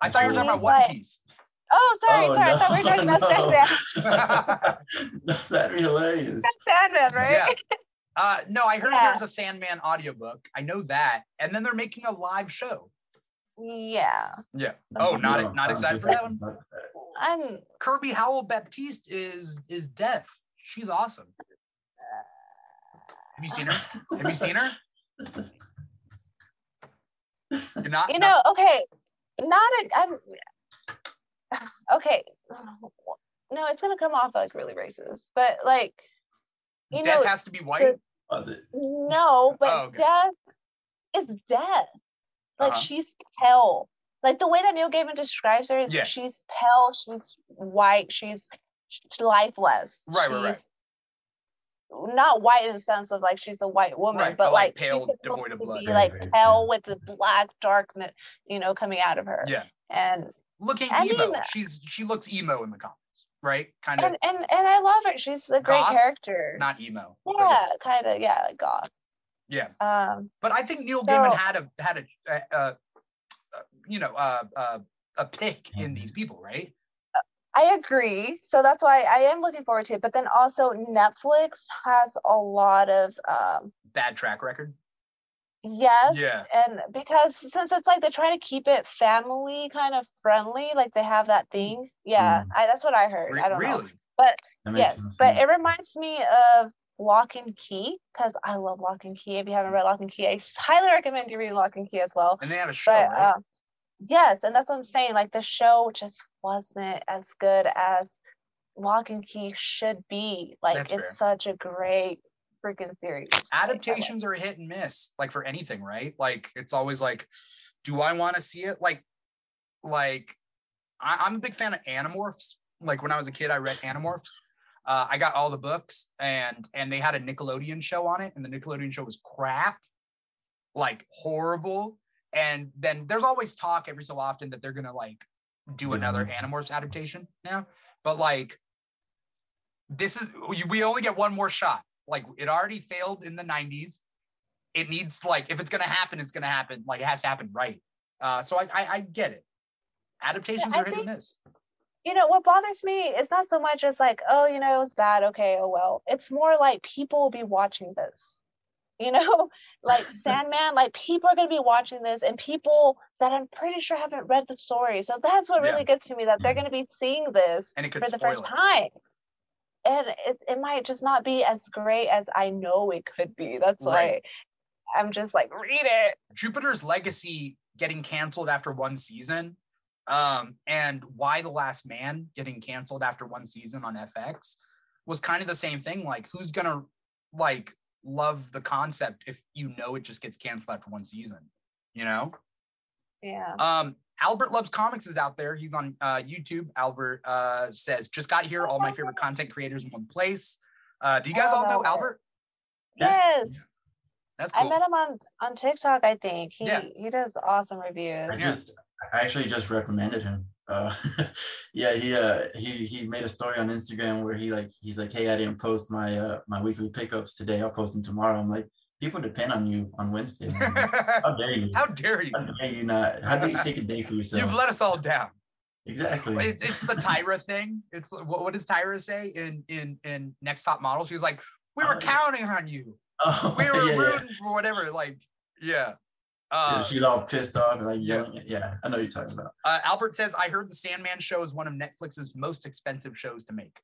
I thought you were talking about One like- Piece. Oh, sorry, Oh, sorry. I thought we were talking about no. Sandman. That'd be hilarious. Sandman, right? Yeah. Uh, no, I heard Yeah. there's a Sandman audiobook. I know that. And then they're making a live show. Yeah. Yeah. Oh, not No, not excited for that one. I'm Kirby Howell Baptiste is is deaf. She's awesome. Have you seen her? Have you seen her? You're not. you not- know, okay. Not a I'm okay. No, it's gonna come off like really racist, but like you death know, has to be white. Was it? no, but Oh, okay. death is death. Like Uh-huh. she's pale. Like the way that Neil Gaiman describes her is Yeah. she's pale, she's white, she's, she's lifeless. Right, right, right. She's Not white in the sense of like she's a white woman, Right, but, but, like, like, she's pale, supposed devoid of to blood. be like very pale pale. with the black darkness, you know, coming out of her. Yeah. And Looking I emo. mean- She's she looks emo in the comics, right? Kind of and and and I love her. She's a great Goth? character. not emo. but yeah, kind of yeah, like goth. Yeah. Um, But I think Neil Gaiman had a had a, a, a, a you know uh, uh, a pick in these people, right? I agree. So that's why I am looking forward to it. But then also Netflix has a lot of um Bad track record. yes. Yeah. And because since it's like they're trying to keep it family kind of friendly, like they have that thing. Yeah, Mm. I, that's what I heard. Re- I don't know. really? But yes, sense. but it reminds me of Lock and Key because I love Lock and Key. If you haven't read Lock and Key, I highly recommend you read Lock and Key as well. And they had a show, But right? um, yes, and that's what I'm saying. Like the show just wasn't as good as Lock and Key should be. Like That's it's fair. such a great freaking series. Like, Adaptations are a hit and miss, like for anything, right? Like it's always like, do I want to see it? Like, like I, I'm a big fan of Animorphs. Like when I was a kid, I read Animorphs. Uh, I got all the books, and and they had a Nickelodeon show on it, and the Nickelodeon show was crap, like horrible. And then there's always talk every so often that they're gonna like do Do another. Animorphs adaptation now, but like this is we- we only get one more shot. Like it already failed in the 90s. It needs like if it's gonna happen, it's gonna happen. Like it has to happen right. Uh, so I, I I get it. Adaptations I are hit and miss. you know what bothers me is not so much as like oh you know it was bad okay oh well it's more like people will be watching this you know like sandman like people are going to be watching this and people that i'm pretty sure haven't read the story so that's what Yeah. really gets to me that they're going to be seeing this And it could for the first it. time and it, it might just not be as great as i know it could be that's Right. why i'm just like read it Jupiter's Legacy getting canceled after one season, um, and Y the Last Man getting canceled after one season on FX was kind of the same thing. Like, who's gonna like love the concept if you know it just gets canceled after one season? You know? yeah Um, Albert Loves Comics is out there. He's on uh, YouTube. Albert uh, says, just got here, all my favorite content creators in one place. Uh, do you guys all know no way. Albert? Yeah. yes That's i met him on on tiktok i think he Yeah. he does awesome reviews I just I actually just recommended him. Uh, yeah, he uh he he made a story on Instagram where he like he's like, hey, I didn't post my uh my weekly pickups today. I'll post them tomorrow. I'm like, people depend on you on Wednesday. How dare you? How dare you? How dare you not? How do you take a day for yourself? You've let us all down. exactly. It's, it's the Tyra thing. It's what, what does Tyra say in in in Next Top Model? She was like, "We were Oh, yeah. counting on you. oh, We were yeah, yeah. rooting for whatever." Like, yeah. Yeah, Uh, she's all pissed off and like yeah. yelling. Yeah, I know you're talking about. uh, Albert says, "I heard the Sandman show is one of Netflix's most expensive shows to make."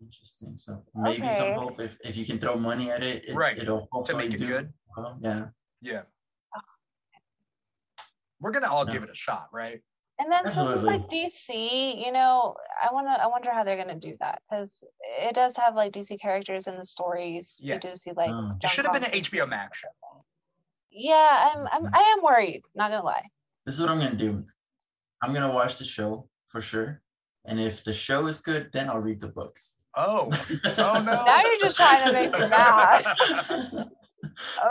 Interesting. So maybe Okay. some hope if, if you can throw money at it, it Right, it'll To hopefully make it do good. well. Yeah. Yeah. We're gonna all Yeah. give it a shot, right? And then since it's like DC, you know, I wanna I wonder how they're gonna do that because it does have like DC characters in the stories. Yeah. You do see like Oh. It should have been an HBO Max show. Yeah, I'm I'm I am worried. Not gonna lie. This is what I'm gonna do. I'm gonna watch the show for sure. And if the show is good, then I'll read the books. Oh, oh no! Now you're just trying to make me mad.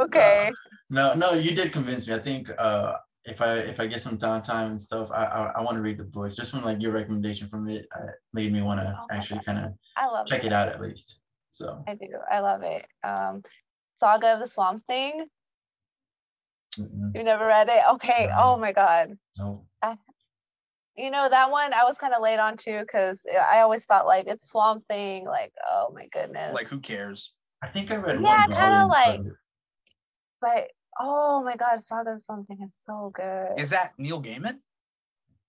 Okay. no, no, you did convince me. I think uh if I if I get some downtime and stuff, I I, I want to read the books. Just from like your recommendation from it uh, made me want to Oh actually kind of I love check it. it out at least. So I do. I love it. Um Saga of the Swamp Thing. Mm-mm, You never read it? Okay. No. Oh my god. no. You know that one I was kind of late on too because I always thought like it's Swamp Thing. Like oh my goodness. like, who cares? I think I read Yeah, one kinda like- but- but oh my god, Saga of Something is so good. Is that Neil Gaiman?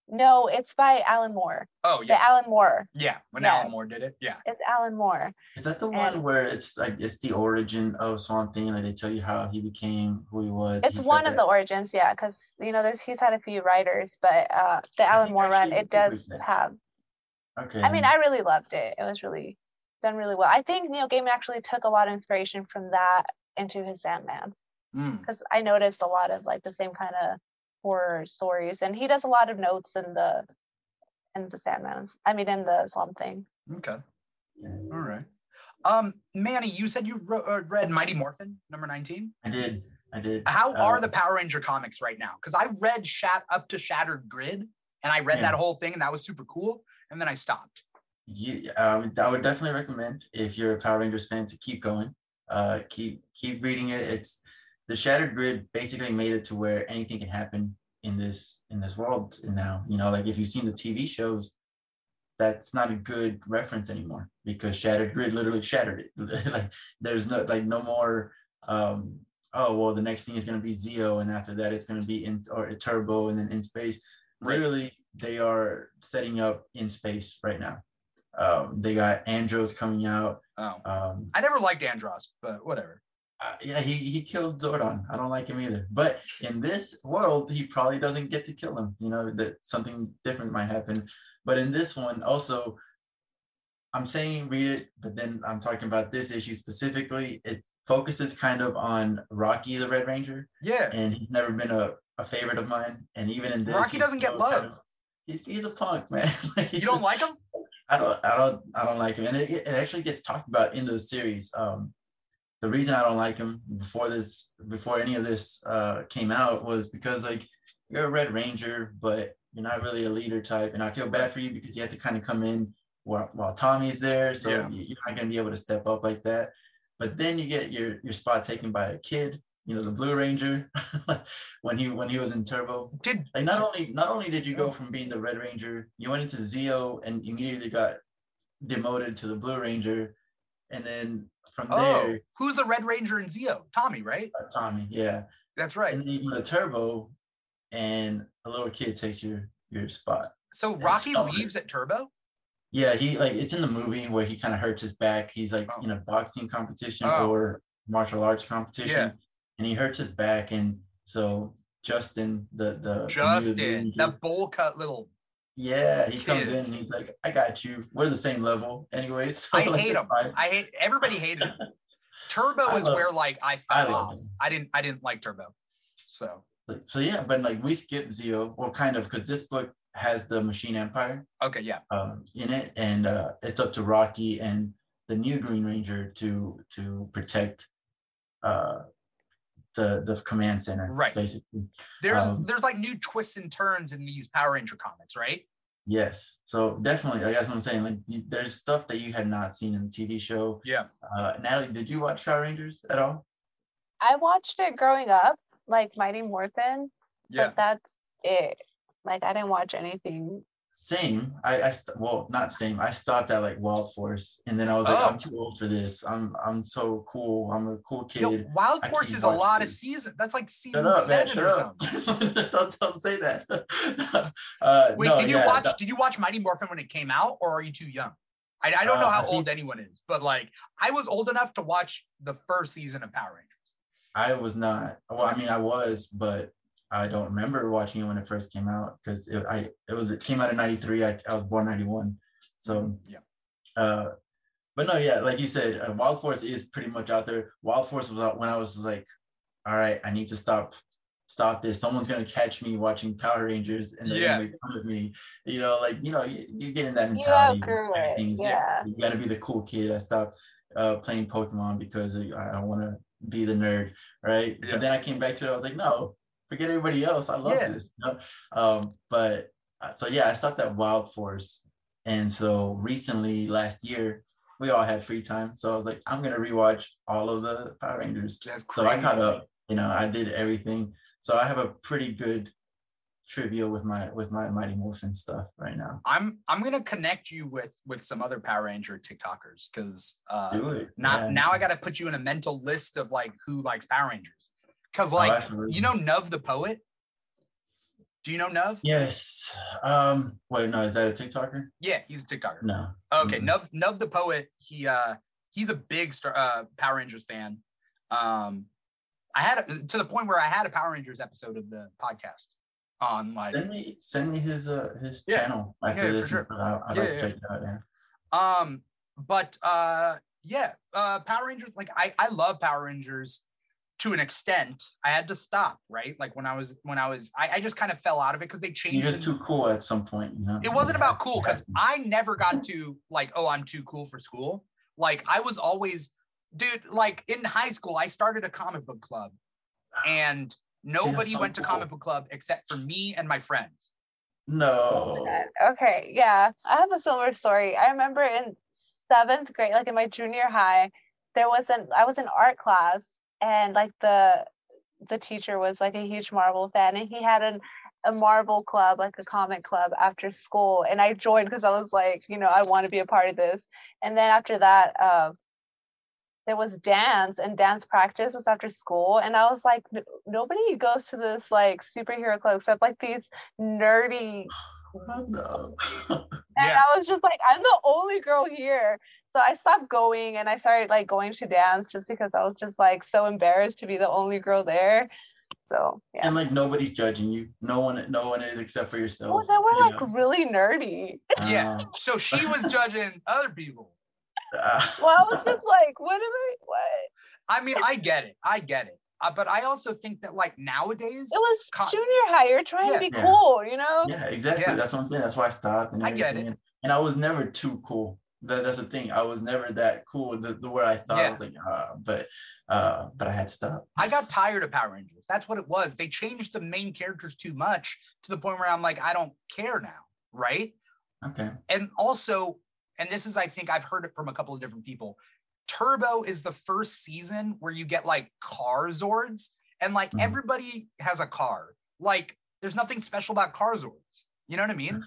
No, it's by Alan Moore. Oh yeah. The Alan Moore. yeah. When Yes. Alan Moore did it, yeah. It's Alan Moore. Is that the one And- where it's like it's the origin of Swamp Thing? Like they tell you how he became who he was. It's He's one of that- the origins, yeah, because you know there's he's had a few writers, but uh the Alan Moore run it does have. Okay. I mean. I really loved it. It was really done really well. I think Neil Gaiman actually took a lot of inspiration from that into his Sandman Mm. because I noticed a lot of like the same kind of horror stories, and he does a lot of notes in the in the Sandman's. I mean, in the Swamp Thing. Okay, all right. Um, Manny, you said you ro- uh, read Mighty Morphin number nineteen. I did. I did. How Uh, are the Power Ranger comics right now? Because I read Shat up to Shattered Grid, and I read Yeah. that whole thing, and that was super cool. And then I stopped. you, I would, I would definitely recommend if you're a Power Rangers fan to keep going. Uh, keep keep reading it. It's the Shattered Grid basically made it to where anything can happen in this in this world now. You know, like if you've seen the TV shows, that's not a good reference anymore because Shattered Grid literally shattered it. like there's no like no more. Um, oh well, the next thing is going to be Zeo, and after that it's going to be in or a Turbo, and then in space. Literally, they are setting up in space right now. Um, they got Andros coming out. Oh, Um, I never liked Andros, but whatever. Uh, yeah, he, he killed Zordon. I don't like him either. But in this world, he probably doesn't get to kill him. You know, that something different might happen. But in this one, also, I'm saying read it, but then I'm talking about this issue specifically. It focuses kind of on Rocky the Red Ranger, Yeah, and he's never been a, a favorite of mine. And even in this, Rocky doesn't get still kind love. of- he's, he's a punk, man. Like, you don't just- like him? I don't, I don't, I don't like him, and it, it actually gets talked about in the series. Um, the reason I don't like him before this, before any of this uh, came out, was because like you're a Red Ranger, but you're not really a leader type, and I feel bad for you because you have to kind of come in while, while Tommy's there, so Yeah. you- you're not gonna be able to step up like that. But then you get your your spot taken by a kid, you know, the Blue Ranger, when he when he was in Turbo. Did Like not only not only did you go from being the Red Ranger, you went into Zeo and immediately got demoted to the Blue Ranger, and then from oh, there, who's the Red Ranger in Zeo? Tommy, right? uh, Tommy, yeah, That's right. and then you go to Turbo, and a little kid takes your your spot. So Rocky leaves at Turbo. Yeah, he like it's in the movie where he kind of hurts his back. He's like Oh. in a boxing competition Oh. or martial arts competition, Yeah. and he hurts his back, and so Justin, the the Justin, the bowl cut little. Yeah, he comes in and he's like, I got you. We're the same level, anyways. So I like, hate him. fine. I hate everybody hated him. Turbo I is where like I I fell love off. him. I didn't I didn't like Turbo. So so yeah, but like we skip Zeo, or kind of, because this book has the Machine Empire okay, yeah. um, in it, and uh, it's up to Rocky and the new Green Ranger to to protect uh, the the command center, Right. Basically, There's Um, there's like new twists and turns in these Power Ranger comics, right? yes. So definitely, like that's what I'm saying. Like there's stuff that you had not seen in the TV show. Yeah. Uh, Nathalie, did you watch Power Rangers at all? I watched it growing up, like Mighty Morphin, Yeah. but that's it. Like I didn't watch anything. Same. I, I st- well, not same. I stopped at like Wild Force, and then I was like, Oh. I'm too old for this. I'm I'm so cool. I'm a cool Yo, kid. Wild I Force is a lot of these. seasons. That's like season Shut up, man. seven or Shut something. up. don't, don't say that. uh, Wait, no, did you yeah, watch? that- Did you watch Mighty Morphin when it came out, or are you too young? I, I don't know Uh, how old anyone is, but like I was old enough to watch the first season of Power Rangers. I was not. Well, I mean, I was, but I don't remember watching it when it first came out because it, I it was it came out in '93. I, I was born '91, so Yeah. Uh, but no, yeah, like you said, uh, Wild Force is pretty much out there. Wild Force was out when I was like, all right, I need to stop, stop this. Someone's gonna catch me watching Power Rangers and they're Yeah. gonna make fun of me. You know, like you know, you, you get in that You mentality. outgrew it, yeah. You gotta be the cool kid. I stopped uh, playing Pokemon because I, I want to be the nerd, right? Yeah. But then I came back to it. I was like, no, forget everybody else. I love Yeah. this. You know? Um, but uh, so yeah, I stopped at Wild Force, and so recently, last year, we all had free time. So I was like, I'm gonna rewatch all of the Power Rangers. That's So I caught up. You know, I did everything. So I have a pretty good trivia with my with my Mighty Morphin stuff right now. I'm I'm gonna connect you with with some other Power Ranger TikTokers because uh, now yeah. now I got to put you in a mental list of like who likes Power Rangers because Oh, like absolutely. you know Nuv the poet. Do you know Nuv? Yes. Um. Wait. No. Is that a TikToker? Yeah, he's a TikToker. No. Okay, Nuv the poet. He uh he's a big star, uh, Power Rangers fan. Um, I had a, to the point where I had a Power Rangers episode of the podcast on like Send me send me his uh his Yeah. channel after Yeah, this. sure. is- I'd Yeah, like to check it out. Yeah. Um, but uh, yeah, uh, Power Rangers. Like I, I love Power Rangers to an extent. I had to stop, right? Like when I was, when I was, I, I just kind of fell out of it because they changed. You're just too cool at some point. You know. it wasn't about cool because. I never got to like, oh, I'm too cool for school. Like I was always, dude. Like in high school, I started a comic book club, ah. and nobody so went to cool. comic book club except for me and my friends. No. Okay, yeah, I have a similar story. I remember in seventh grade, like in my junior high, there was an I was in art class, and like the the teacher was like a huge Marvel fan, and he had an a Marvel club, like a comic club after school, and I joined because I was like, you know, I want to be a part of this. And then after that, uh, there was dance, and dance practice was after school, and I was like, "N- nobody goes to this like superhero club except like these nerdy no. and Yeah. I was just like, I'm the only girl here. So I stopped going and I started like going to dance just because I was just like so embarrassed to be the only girl there. So yeah. and like nobody's judging you. No one. No one is except for yourself. Well, they were you like know? really nerdy. Yeah. Uh, So she was judging other people. uh, Well, I was just like, what am I? What? I mean, I get it. I get it. Uh, but I also think that like nowadays, It was Co- junior high. You're trying Yeah. to be Yeah. cool, you know? yeah, exactly. Yeah. That's what I'm saying. That's why I stopped. And I get it. And, and I was never too cool. That, that's the thing. I was never that cool. The, the where I thought I was like, uh, but uh, but I had to stop. I got tired of Power Rangers. That's what it was. They changed the main characters too much to the point where I'm like, I don't care now. Right. Okay. And also, and this is, I think I've heard it from a couple of different people. Turbo is the first season where you get like car Zords, and like Mhm. everybody has a car. Like, there's nothing special about car Zords. You know what I mean?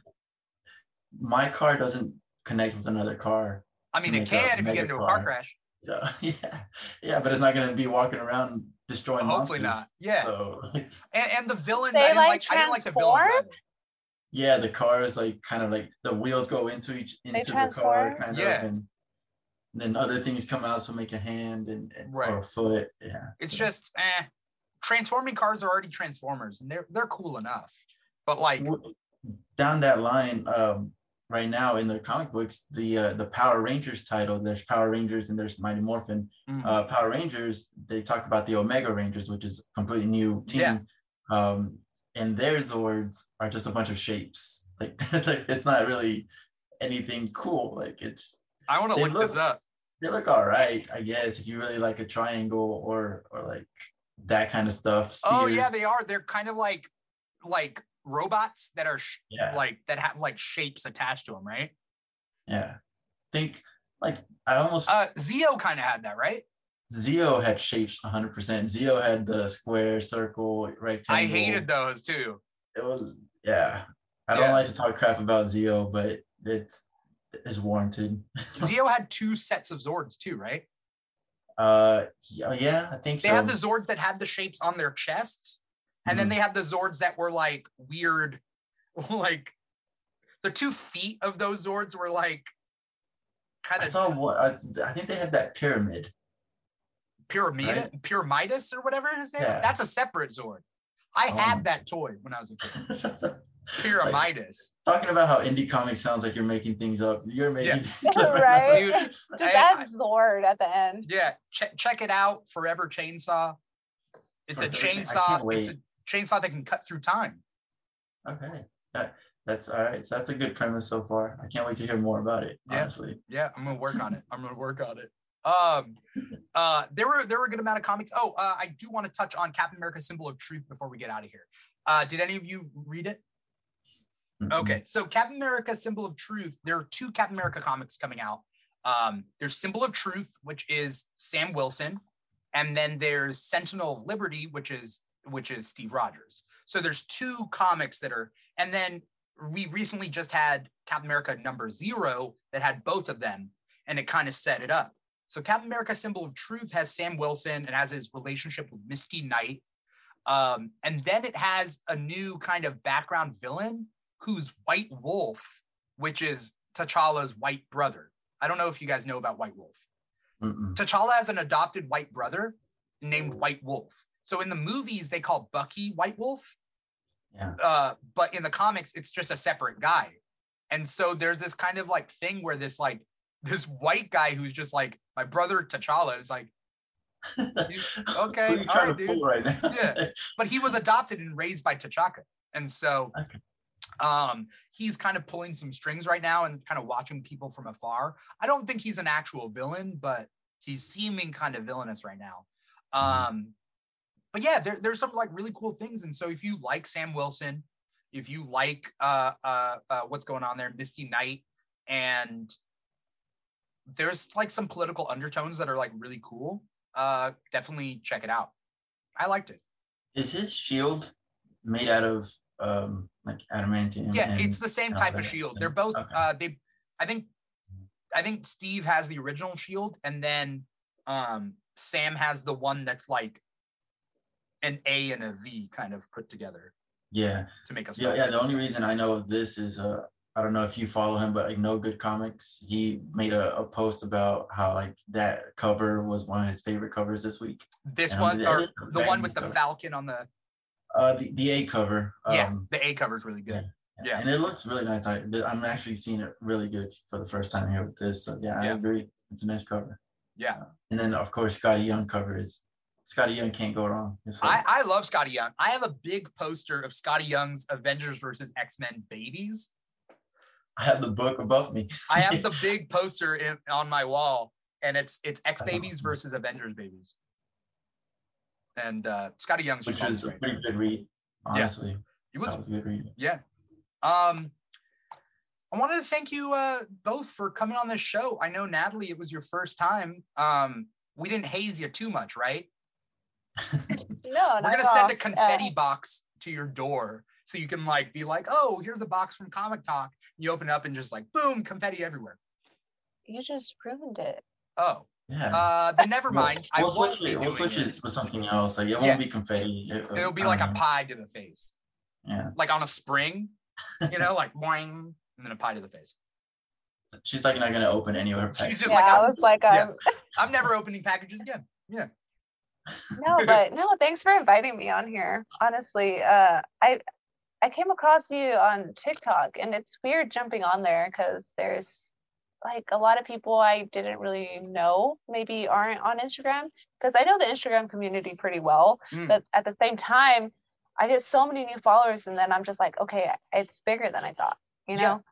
My car doesn't connect with another car. I mean, it make a can if you get into a car car. crash. Yeah, yeah, yeah, but it's not gonna be walking around destroying Hopefully not. Yeah. So, And, and the villains, They, I didn't like, like, I didn't like the villains. transform? either. yeah, the cars like kind of like the wheels go into each into the car, kind Yeah. of, and then other things come out, so make a hand and, and or a foot. Yeah, It's so- just eh. Transforming cars are already transformers, and they're they're cool enough. But like, down that line. Um, right now in the comic books, the uh, the Power Rangers title. There's Power Rangers and there's Mighty Morphin. mm, uh, Power Rangers, they talk about the Omega Rangers, which is a completely new team. Yeah. Um, and their Zords are just a bunch of shapes. Like, like it's not really anything cool. Like it's I want to they look, this look- up. they look all right, I guess, if you really like a triangle or or like that kind of stuff. Oh yeah, they are. They're kind of like like robots that are sh- Yeah. like that have like shapes attached to them, right? yeah. Think like I almost Uh, Zeo kind of had that, right? Zeo had shapes 100%. Zeo had the square, circle, rectangle. I hated those too. It was yeah. I don't Yeah. like to talk crap about Zeo, but it's it's warranted. Zeo had two sets of Zords too, right? Uh, yeah, I think so. They so. had the Zords that had the shapes on their chests, and then Mhm. they had the Zords that were like weird, like the two feet of those Zords were like kind I of saw what I, I think they had that pyramid. pyramid, right? Pyramidas or whatever his name. Yeah. That's a separate Zord. I Oh. had that toy when I was a kid. Pyramidas. Talking about how indie comics sounds like you're making things up. You're making things up Right? Dude, Just I- add Zord at the end. yeah, check check it out. Forever Chainsaw. It's a Forever Chain- chainsaw. It's a chainsaw that can cut through time. Okay. That, that's all right. So that's a good premise so far. I can't wait to hear more about it, Yeah. honestly. Yeah, I'm gonna work on it. I'm gonna work on it. Um, uh, there were there were a good amount of comics. Oh, uh, I do want to touch on Captain America: Symbol of Truth before we get out of here. Uh, did any of you read it? Okay, so Captain America: Symbol of Truth. There are two Captain America comics coming out. Um, there's Symbol of Truth, which is Sam Wilson, and then there's Sentinel of Liberty, which is which is Steve Rogers. So there's two comics that are, and then we recently just had Captain America number zero that had both of them, and it kind of set it up. So Captain America: Symbol of Truth has Sam Wilson and has his relationship with Misty Knight. Um, and then it has a new kind of background villain who's White Wolf, which is T'Challa's white brother. I don't know if you guys know about White Wolf. Mm-mm. T'Challa has an adopted white brother named White Wolf. So in the movies, they call Bucky White Wolf, Yeah. uh, but in the comics, it's just a separate guy. And so there's this kind of like thing where this like this white guy who's just like my brother T'Challa is like, okay, Who are you all right, dude. right now? Yeah. but he was adopted and raised by T'Chaka. And so Okay. um he's kind of pulling some strings right now and kind of watching people from afar. I don't think he's an actual villain, but he's seeming kind of villainous right now. Um but yeah, there, there's some like really cool things. And so if you like Sam Wilson, if you like uh uh, uh what's going on there, Misty Knight, and there's like some political undertones that are like really cool. Uh definitely check it out. I liked it. Is his shield made out of um like adamantium? yeah and- it's the same type of shield they're both okay. uh they i think i think steve has the original shield and then um sam has the one that's like an a and a v kind of put together yeah. to make us Yeah, yeah. The only reason I know of this is uh I don't know if you follow him, but like No Good Comics, he made a, a post about how like that cover was one of his favorite covers this week. this and one or the one with the cover. falcon on the Uh, the, the A cover. Um, yeah the a cover is really good yeah. And it looks really nice. I, I'm actually seeing it really good for the first time here with this. So yeah, I Yeah. agree. It's a nice cover. yeah And then of course Skottie Young cover is Skottie Young can't go wrong. I, I love Skottie Young. I have a big poster of Skottie Young's Avengers versus X Men babies. I have the book above me. I have the big poster in, on my wall, and it's it's X Babies versus Avengers babies. And uh, Skottie Young's which was a pretty good read. Honestly, It was was a good read. yeah. Um, I wanted to thank you uh, both for coming on this show. I know Nathalie, it was your first time. Um, we didn't haze you too much, right? No, We're gonna at send all. a confetti box to your door so you can like be like, oh, here's a box from Comic Talk. You open it up and just like boom, confetti everywhere. You just ruined it. Oh, Yeah. uh, then never mind. I We'll won't switch it. We'll switch it. it with something else. Like it Yeah. won't be confetti. It, It'll be I like a know. pie to the face, Yeah. like on a spring, you know, like boing, and then a pie to the face. She's like not gonna open any of her packages. She's just yeah, like, I I'm, was like, yeah. um, I'm never opening packages again. Yeah. No, but no, thanks for inviting me on here. Honestly, uh, I I came across you on TikTok, and it's weird jumping on there because there's like a lot of people I didn't really know maybe aren't on Instagram because I know the Instagram community pretty well, Mm. but at the same time, I get so many new followers, and then I'm just like, okay, it's bigger than I thought, you know. Mm.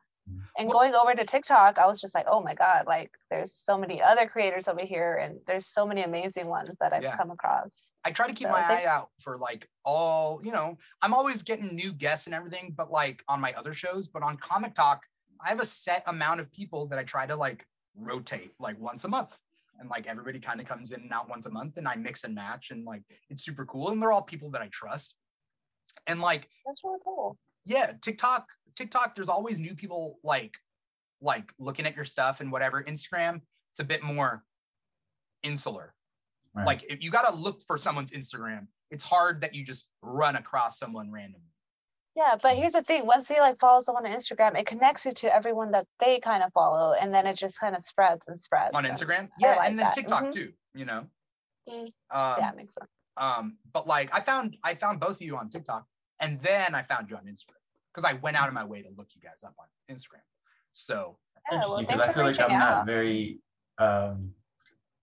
And going over to TikTok, I was just like, oh my god, like there's so many other creators over here, and there's so many amazing ones that I've Yeah. come across. I try to keep So my they- eye out for like all, you know, I'm always getting new guests and everything, but like on my other shows, but on Comic Talk, I have a set amount of people that I try to like rotate like once a month. and like everybody kind of comes in and out once a month and I mix and match and like it's super cool and they're all people that I trust. And like That's really cool. yeah, TikTok, TikTok, there's always new people like like looking at your stuff and whatever. Instagram, it's a bit more insular. Right. Like if you gotta look for someone's Instagram, it's hard that you just run across someone randomly. Yeah, but here's the thing: once you like follow someone on Instagram, it connects you to everyone that they kind of follow, and then it just kind of spreads and spreads. On and- Instagram. I Yeah, like and then that. TikTok Mhm. too, you know. Mm. Um, yeah, makes sense. um, but like I found I found both of you on TikTok and then I found you on Instagram because I went out of my way to look you guys up on Instagram. So Yeah, Interesting because thanks I feel like I'm out. not very um,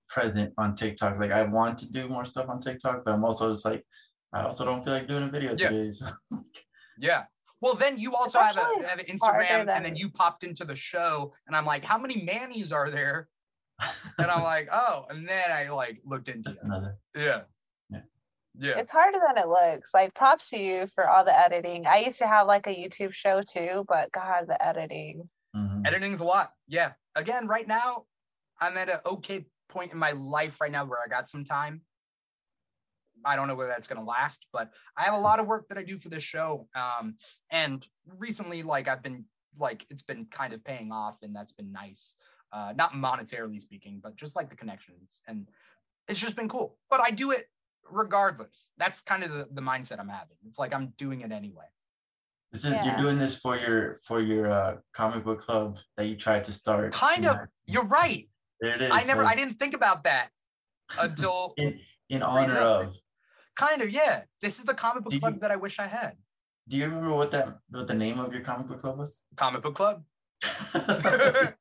present on TikTok. Like I want to do more stuff on TikTok, but I'm also just like I also don't feel like doing a video Yeah. today. So yeah. Well, then you also have a have an Instagram, and then you popped into the show, and I'm like, how many Mannies are there? And I'm like, oh, and then I like looked into just it. another. Yeah. Yeah. Yeah. It's harder than it looks. Like props to you for all the editing. I used to have like a YouTube show too, but God, the editing. Mhm. Editing's a lot. Yeah. Again, right now, I'm at an okay point in my life right now where I got some time. I don't know whether that's going to last, but I have a lot of work that I do for this show. Um, and recently, like I've been like it's been kind of paying off, and that's been nice. Uh, not monetarily speaking, but just like the connections, and it's just been cool. But I do it regardless. That's kind of the, the mindset I'm having. It's like I'm doing it anyway. This is Yeah. you're doing this for your for your uh, comic book club that you tried to start. Kind of. Yeah. You're right. There it is. I never, like, I didn't think about that until in in honor of. kind of yeah. This is the comic book Did club you- that I wish I had. Do you remember what that what the name of your comic book club was? Comic book club. it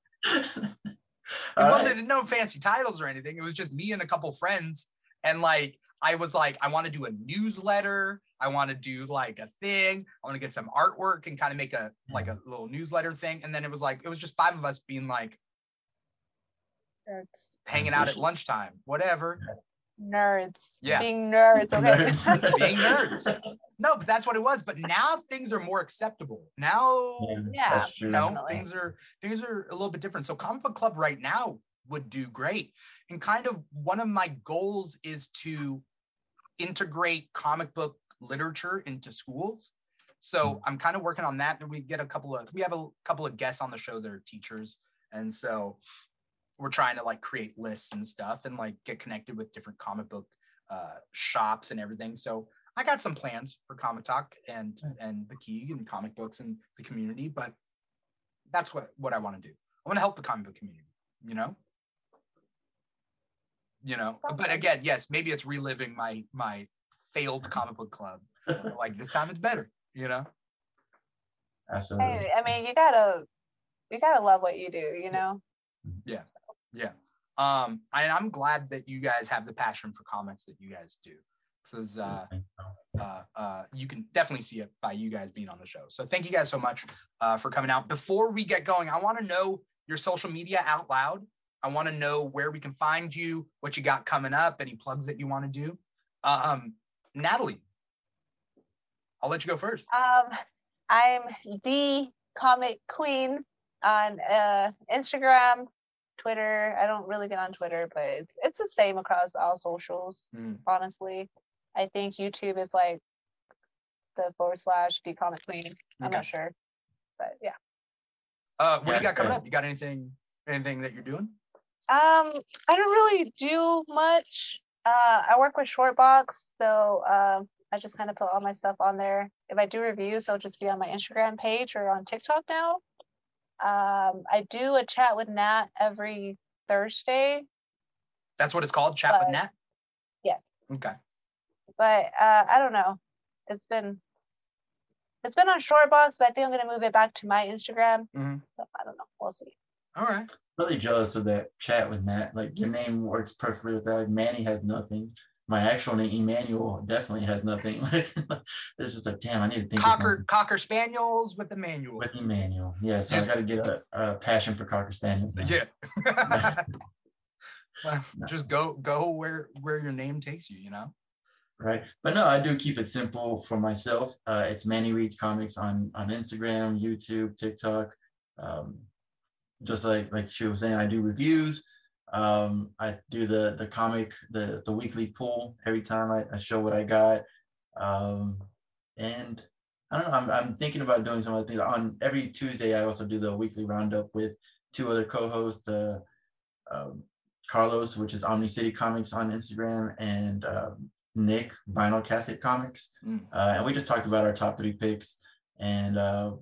It wasn't no fancy titles or anything. It was just me and a couple friends. And like I was like, I want to do a newsletter. I want to do like a thing. I want to get some artwork and kind of make a like a mm. little newsletter thing. And then it was like it was just five of us being like Nerds. hanging out at lunchtime, whatever. Nerds. Yeah. Being nerds. Okay. Nerds. Being nerds. No, but that's what it was. But now things are more acceptable. Now Yeah. that's true. no Definitely. things are things are a little bit different so comic book club right now would do great. And kind of one of my goals is to integrate comic book literature into schools. So i'm kind of working on that. And we get a couple of we have a couple of guests on the show that are teachers. And so we're trying to like create lists and stuff and like get connected with different comic book uh, shops and everything. So i got some plans for comic talk and and the key and comic books and the community but that's what what I want to do. I want to help the comic book community, you know? You know, but again, yes, maybe it's reliving my my failed comic book club. like this time it's better, you know? Absolutely. Hey, I mean, you gotta, you gotta love what you do. You know. Yeah. Yeah um, and I'm glad that you guys have the passion for comics that you guys do. Because uh uh, uh, you can definitely see it by you guys being on the show. So thank you guys so much uh, for coming out. Before we get going, I want to know your social media out loud. I want to know where we can find you, what you got coming up, any plugs that you want to do. Um, Nathalie, I'll let you go first. Um, I'm D comic queen on uh, Instagram, Twitter. I don't really get on Twitter, but it's, it's the same across all socials. Mm. Honestly, I think YouTube is like the forward slash D comic queen. I'm Okay. not sure, but yeah. Uh, what do you got coming yeah. up? You got anything, anything that you're doing? Um, I don't really do much. Uh, I work with Shortbox, so um, I just kind of put all my stuff on there. If I do reviews, they'll just be on my Instagram page or on TikTok now. Um, I do a chat with Nat every Thursday, That's what it's called. Chat with Uh, Nat. yeah. Okay. but uh, I don't know. It's been it's been on Shortbox, but I think I'm gonna move it back to my Instagram. Mhm. So I don't know. We'll see. All right. Really jealous of that chat with Matt. Like your name works perfectly with that. Like Manny has nothing. My actual name, Emmanuel, definitely has nothing. Like it's just like, damn, I need to think Cocker Cocker Spaniels with the manual. with Emmanuel. Yeah, so Yes. I got to get a, a passion for Cocker Spaniels. now. Yeah. well, just go go where where your name takes you, you know? right but no i do keep it simple for myself uh, it's manny reads comics on on instagram youtube tiktok um, just like like she was saying i do reviews Um, I do the the comic, the the weekly pool every time I, I show what I got. Um, and I don't know, I'm, I'm thinking about doing some other things. On every Tuesday, I also do the weekly roundup with two other co-hosts, uh, um, Carlos, which is Omni City Comics on Instagram, and um, Nick, Vinyl Casket Comics. Mm. Uh, and we just talked about our top three picks and uh,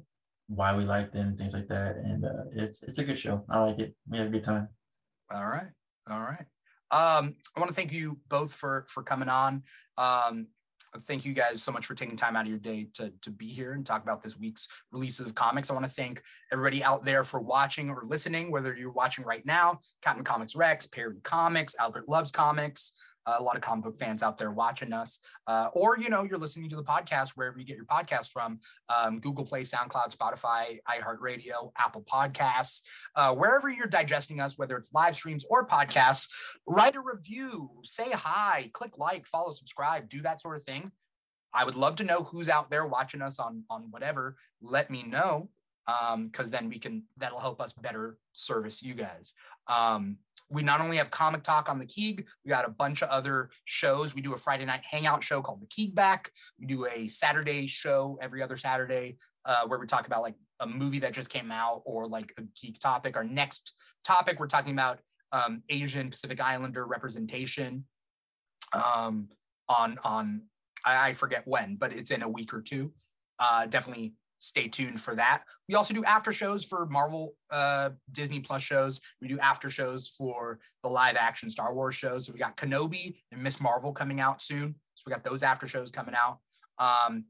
why we like them, things like that. And uh, it's it's a good show. I like it. We have a good time. All right. All right. Um, I want to thank you both for for coming on. Um, thank you guys so much for taking time out of your day to to be here and talk about this week's releases of comics. I want to thank everybody out there for watching or listening, whether you're watching right now, Captain Comics Rex, Perry Comics, Albert Loves Comics, a lot of comic book fans out there watching us, uh, or you know you're listening to the podcast wherever you get your podcast from, um, Google Play, SoundCloud, Spotify, iHeartRadio, Apple Podcasts, uh, wherever you're digesting us, whether it's live streams or podcasts. Write a review, say hi, click like, follow, subscribe, do that sort of thing. I would love to know who's out there watching us on on whatever. Let me know because um, then we can that'll help us better service you guys. Um, we not only have comic talk on the Keeg, we got a bunch of other shows. We do a Friday night hangout show called the Keeg Back. We do a Saturday show every other Saturday uh, where we talk about like a movie that just came out or like a geek topic. Our next topic, we're talking about um, Asian Pacific Islander representation um, on on I, forget when, but it's in a week or two. Uh, definitely stay tuned for that. We also do after shows for Marvel uh, Disney Plus shows. We do after shows for the live action Star Wars shows. So we got Kenobi and Miss Marvel coming out soon. So we got those after shows coming out. Um,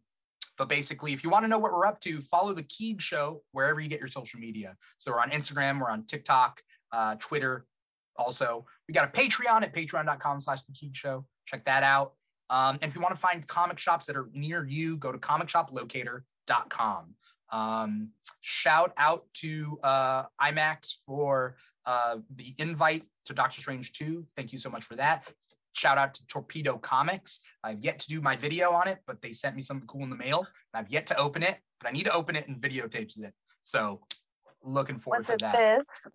but basically, if you want to know what we're up to, follow the Keeg Show wherever you get your social media. So we're on Instagram, we're on TikTok, uh, Twitter. Also, we got a Patreon at patreon.com slash the Keeg Show. Check that out. Um, and if you want to find comic shops that are near you, go to comicshoplocator.com com. Um, shout out to uh, IMAX for uh, the invite to Doctor Strange 2. Thank you so much for that. Shout out to Torpedo Comics. I've yet to do my video on it, but they sent me something cool in the mail. I've yet to open it, but I need to open it and videotapes it. So looking forward Was to it that. this?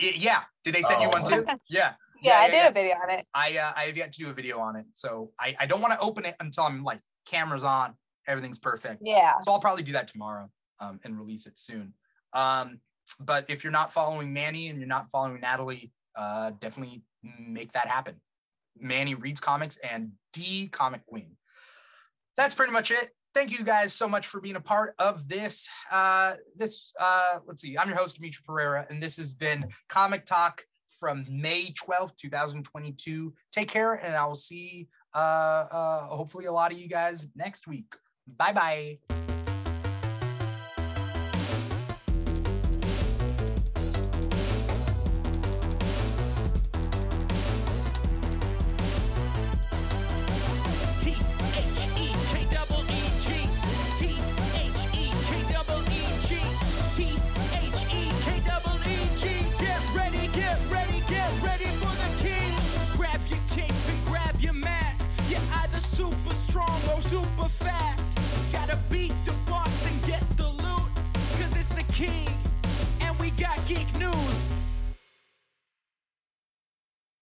Y- Yeah. Did they send you Oh. one too? Yeah. Yeah, I did yeah. a video on it. I uh, I have yet to do a video on it, so I, I don't want to open it until I'm like cameras on, everything's perfect. Yeah. So I'll probably do that tomorrow um, and release it soon. Um, but if you're not following Manny and you're not following Nathalie, uh, definitely make that happen. Manny reads comics and D Comic Queen. That's pretty much it. Thank you guys so much for being a part of this. Uh, this uh, let's see. I'm your host Dimithri Perera, and this has been Comic Talk from May 12th, 2022. Take care, and I will see uh, uh, hopefully a lot of you guys next week. Bye bye. strong or super fast. Gotta beat the boss and get the loot, cause it's the king. And we got geek